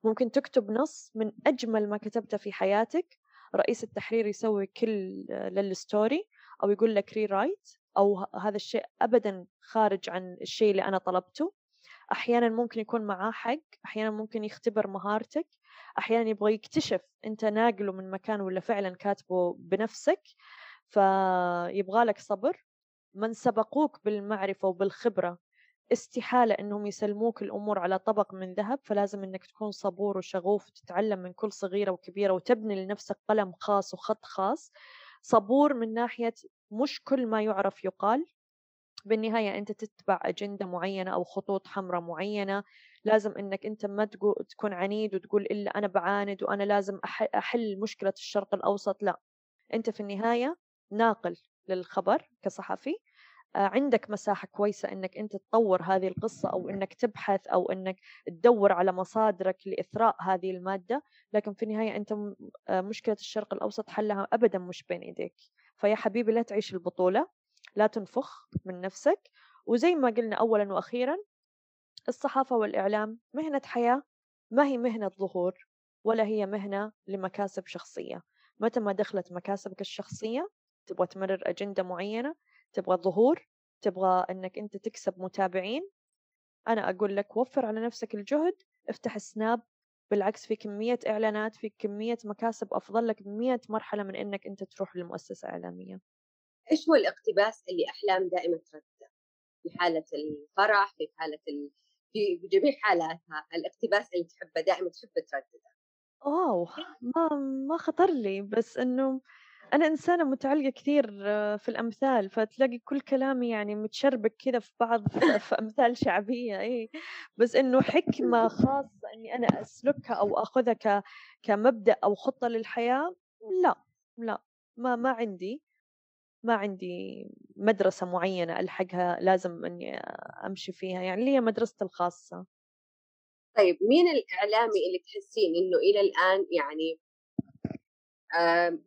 ممكن تكتب نص من أجمل ما كتبته في حياتك. رئيس التحرير يسوي kill لل story أو يقول لك rewrite أو هذا الشيء ابدا خارج عن الشيء اللي أنا طلبته. أحيانا ممكن يكون معاه حق أحيانا ممكن يختبر مهارتك أحيانا يبغى يكتشف أنت ناقله من مكان ولا فعلا كاتبه بنفسك فيبغى لك صبر. من سبقوك بالمعرفة وبالخبرة استحالة إنهم يسلموك الأمور على طبق من ذهب فلازم إنك تكون صبور وشغوف وتتعلم من كل صغيرة وكبيرة وتبني لنفسك قلم خاص وخط خاص. صبور من ناحية مش كل ما يعرف يقال. بالنهاية أنت تتبع أجندة معينة أو خطوط حمراء معينة. لازم أنك أنت ما تكون عنيد وتقول إلا أنا بعاند وأنا لازم أحل مشكلة الشرق الأوسط لا. أنت في النهاية ناقل للخبر كصحفي عندك مساحة كويسة إنك أنت تطور هذه القصة أو إنك تبحث أو إنك تدور على مصادرك لإثراء هذه المادة لكن في النهاية أنت آه، مشكلة الشرق الأوسط حلها ابدا مش بين إيديك. فيا حبيبي لا تعيش البطولة لا تنفخ من نفسك. وزي ما قلنا أولًا وأخيرًا الصحافة والإعلام مهنة حياة ما هي مهنة ظهور ولا هي مهنة لمكاسب شخصية. متى ما دخلت مكاسبك الشخصية تبغى تمرر أجندة معينة تبغى ظهور تبغى أنك أنت تكسب متابعين أنا أقول لك وفر على نفسك الجهد افتح سناب بالعكس في كمية إعلانات في كمية مكاسب أفضل لك بمية مرحلة من إنك أنت تروح لمؤسسة إعلامية. إيش هو الاقتباس اللي أحلام دائما تردده في حالة الفرح في حالة ال... في جميع حالاتها الاقتباس اللي تحبه دائما تحب تردده. واو ما ما خطر لي بس إنه أنا إنسانة متعلقة كثير في الأمثال فتلاقي كل كلامي يعني متشربك كذا في بعض في أمثال شعبية إيه. بس إنه حكمة خاصة إني أنا أسلكها أو أخذها ك كمبدأ أو خطة للحياة لا لا ما ما عندي ما عندي مدرسة معينة ألحقها لازم إني أمشي فيها يعني لي مدرستي الخاصة. طيب مين الإعلامي اللي تحسين إنه إلى الآن يعني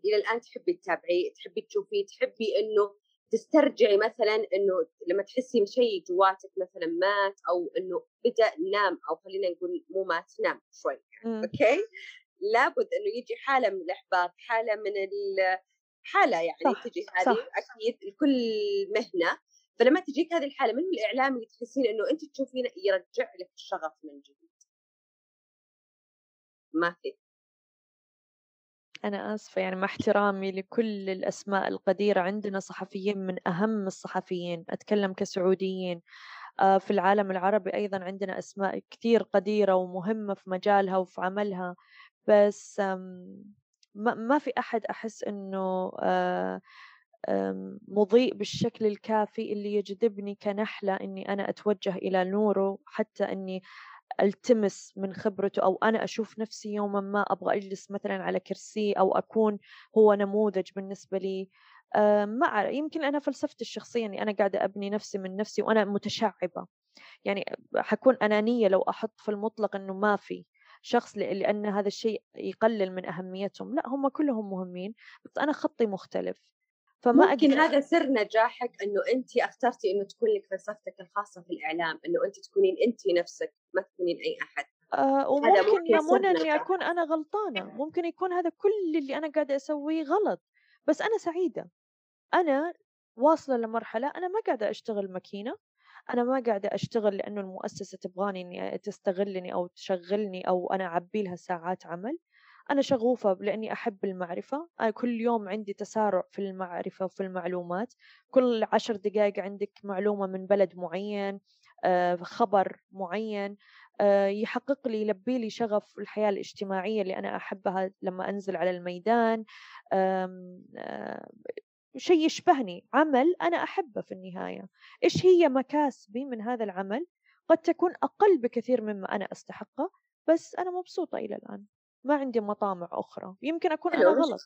إلى الآن تحبي تتابعيه تحبي تشوفيه تحبي إنه تسترجعي مثلا إنه لما تحسي شيء جواتك مثلا مات أو إنه بدأ نام أو خلينا نقول مو مات نام شوي. أوكي؟ لابد إنه يجي حالة من الإحباط حالة من حالة يعني صح تجي هذه صح. أكيد لكل مهنة فلما تجيك هذه الحالة من الإعلام اللي تحسين إنه أنت تشوفين يرجع لك الشغف من جديد. ما في. أنا آسفة يعني مع احترامي لكل الأسماء القديرة عندنا صحفيين من أهم الصحفيين أتكلم كسعوديين آه، في العالم العربي أيضا عندنا أسماء كثير قديرة ومهمة في مجالها وفي عملها بس ما في أحد أحس إنه آه، مضيء بالشكل الكافي اللي يجذبني كنحلة إني أنا أتوجه إلى نوره حتى إني ألتمس من خبرته أو أنا أشوف نفسي يوما ما أبغى أجلس مثلا على كرسي أو أكون هو نموذج بالنسبة لي. ما أعرف يمكن أنا فلسفتي الشخصية إني أنا قاعدة أبني نفسي من نفسي وأنا متشعبة. يعني حكون أنانية لو أحط في المطلق إنه ما في شخص لأن هذا الشيء يقلل من أهميتهم. لا هم كلهم مهمين بس أنا خطي مختلف. فما ممكن أقدر... هذا سر نجاحك إنه انت أخترتي إنه تكون لك فلسفتك الخاصة في الإعلام إنه انت تكونين انت نفسك ما تكونين أي أحد. آه وممكن يا منى اني أكون أنا غلطانة. ممكن يكون هذا كل اللي أنا قاعدة أسويه غلط. بس أنا سعيدة. أنا واصلة لمرحلة أنا ما قاعدة أشتغل ماكينة. أنا ما قاعدة أشتغل لأنه المؤسسة تبغاني إني تستغلني أو تشغلني أو أنا أعبي لها ساعات عمل. أنا شغوفة لأني أحب المعرفة أنا كل يوم عندي تسارع في المعرفة وفي المعلومات كل عشر دقائق عندك معلومة من بلد معين آه، خبر معين آه، يحقق لي يلبي لي شغف الحياة الاجتماعية اللي أنا أحبها لما أنزل على الميدان آه، شيء يشبهني عمل أنا أحبه في النهاية. إيش هي مكاسبي من هذا العمل؟ قد تكون أقل بكثير مما أنا أستحقه بس أنا مبسوطة إلى الآن. ما عندي مطامع أخرى يمكن أكون أنا غلط.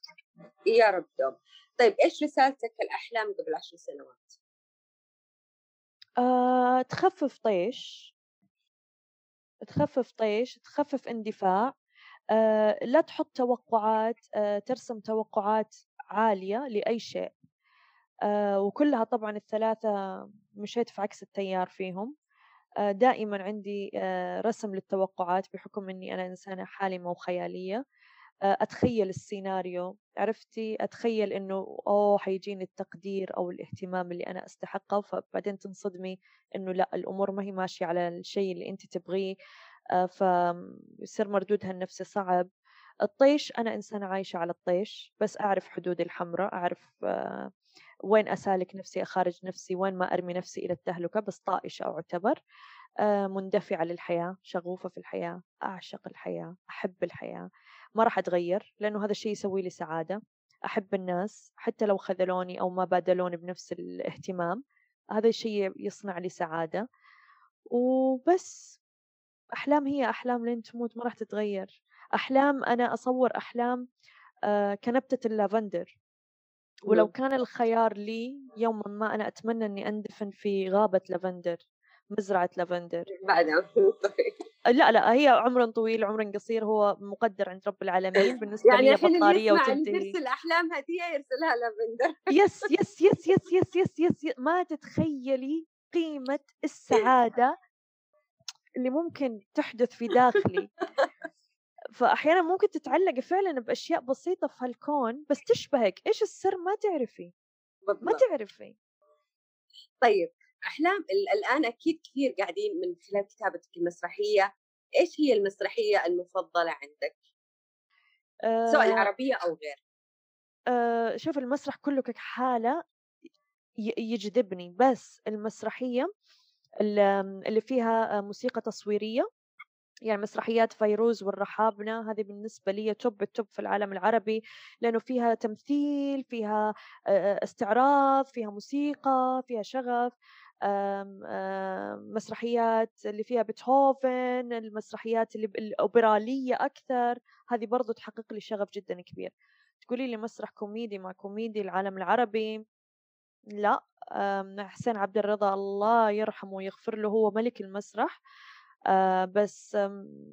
يا رب دوم طيب إيش رسالتك الأحلام قبل عشر سنوات؟ آه، تخفف طيش. تخفف طيش تخفف اندفاع. آه، لا تحط توقعات آه، ترسم توقعات عالية لأي شيء. آه، وكلها طبعا الثلاثة مشيت في عكس التيار فيهم. دائما عندي آه، رسم للتوقعات بحكم إني أنا إنسانة حالمه وخياليه آه، أتخيل السيناريو عرفتي؟ أتخيل إنه أوه حيجيني التقدير أو الاهتمام اللي أنا أستحقه فبعدين تنصدمي إنه لأ الأمور ما هي ماشية على الشيء اللي انت تبغيه. فيصير مردودها النفسي صعب. الطيش أنا إنسانة عايشة على الطيش بس أعرف حدودي الحمراء أعرف وين أسالك نفسي أخارج نفسي وين ما أرمي نفسي إلى التهلكة بس طائشة أعتبر. آه، مندفعة للحياة شغوفة في الحياة أعشق الحياة أحب الحياة. ما راح أتغير لأنه هذا الشيء يسوي لي سعادة. أحب الناس حتى لو خذلوني أو ما بادلوني بنفس الاهتمام هذا الشيء يصنع لي سعادة. وبس. أحلام هي أحلام لين تموت ما راح تتغير. أحلام أنا أصور أحلام آه، كنبتة اللافندر. ولو كان الخيار لي يوما ما أنا أتمنى أني أندفن في غابة لافندر مزرعة لافندر. بعد لا لا هي عمر طويل عمر قصير هو مقدر عند رب العالمين بالنسبة يعني لي بطارية وتنتهي يرسل أحلام هدية يرسلها لافندر. yes yes yes yes yes yes yes, yes. ما تتخيلي قيمة السعادة اللي ممكن تحدث في داخلي. فأحيانا ممكن تتعلق فعلا بأشياء بسيطة في هالكون بس تشبهك إيش السر؟ ما تعرفي. ما بالضبط. تعرفي. طيب أحلام ال- الآن أكيد كثير قاعدين من خلال كتابتك المسرحية إيش هي المسرحية المفضلة عندك؟ سواء آه. العربية أو غير. آه شوف المسرح كله كحالة ي- يجذبني بس المسرحية ال- اللي فيها موسيقى تصويرية يعني مسرحيات فيروز والرحابنة هذه بالنسبة لي توب التوب في العالم العربي لأنه فيها تمثيل فيها استعراض فيها موسيقى فيها شغف مسرحيات اللي فيها بيتهوفن المسرحيات اللي الأوبرالية أكثر هذه برضو تحقق لي شغف جدا كبير. تقولي لي مسرح كوميدي مع كوميدي العالم العربي؟ لا حسين عبد الرضا الله يرحمه ويغفر له هو ملك المسرح. آه بس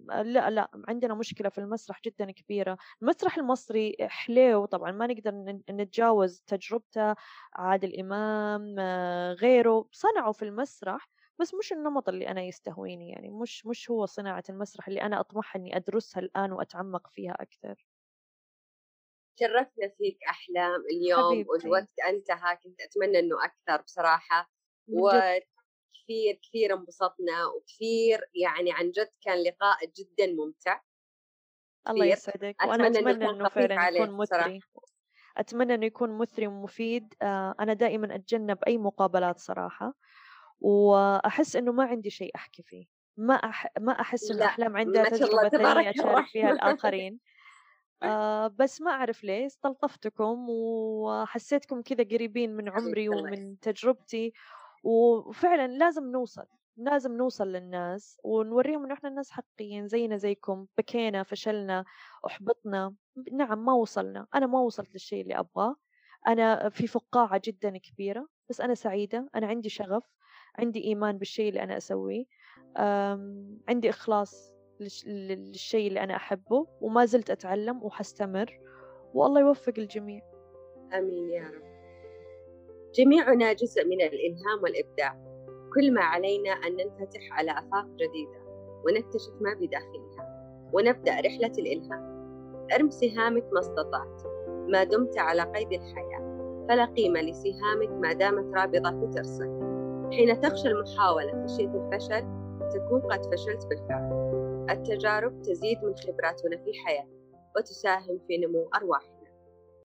لا لا عندنا مشكلة في المسرح جدا كبيرة. المسرح المصري حلو طبعا ما نقدر نتجاوز تجربته عادل إمام آه، غيره صنعوا في المسرح بس مش النمط اللي أنا يستهويني يعني مش مش هو صناعة المسرح اللي أنا أطمح إني أدرسها الآن وأتعمق فيها أكثر. شرفنا فيك أحلام اليوم حبيبتي. والوقت انتهى كنت أتمنى أنه أكثر بصراحة من جد وكثير كثير انبسطنا وكثير يعني عن جد كان لقاء جدا ممتع. الله كثير. يسعدك أتمنى يكون إنه خفيف فعلا يكون. مثري. أتمنى إنه يكون مثري ومفيد. آه، أنا دائما أتجنب أي مقابلات صراحة وأحس إنه ما عندي شيء أحكي فيه. ما أح... ما أحس إنه لا، أحلام عندها تبارك ثانية أشارك فيها الرحمن. الآخرين. آه بس ما أعرف ليه استلطفتكم وحسيتكم كذا قريبين من عمري ومن تجربتي. وفعلا لازم نوصل لازم نوصل للناس ونوريهم إنه إحنا الناس حقيقيين زينا زيكم بكينا فشلنا أحبطنا. نعم ما وصلنا. أنا ما وصلت للشيء اللي أبغاه. أنا في فقاعة جدا كبيرة بس أنا سعيدة. أنا عندي شغف. عندي إيمان بالشيء اللي أنا أسويه. عندي إخلاص للش- للشيء اللي أنا أحبه وما زلت أتعلم وحستمر. والله يوفق الجميع. آمين يا رب. جميعنا جزء من الإلهام والإبداع. كل ما علينا أن ننفتح على آفاق جديدة ونكتشف ما بداخلها ونبدأ رحلة الإلهام. أرم سهامك ما استطعت ما دمت على قيد الحياة. فلا قيمة لسهامك ما دامت رابضة في ترسك. حين تخشى المحاولة خشية الفشل تكون قد فشلت بالفعل. التجارب تزيد من خبراتنا في حياتنا وتساهم في نمو أرواحنا.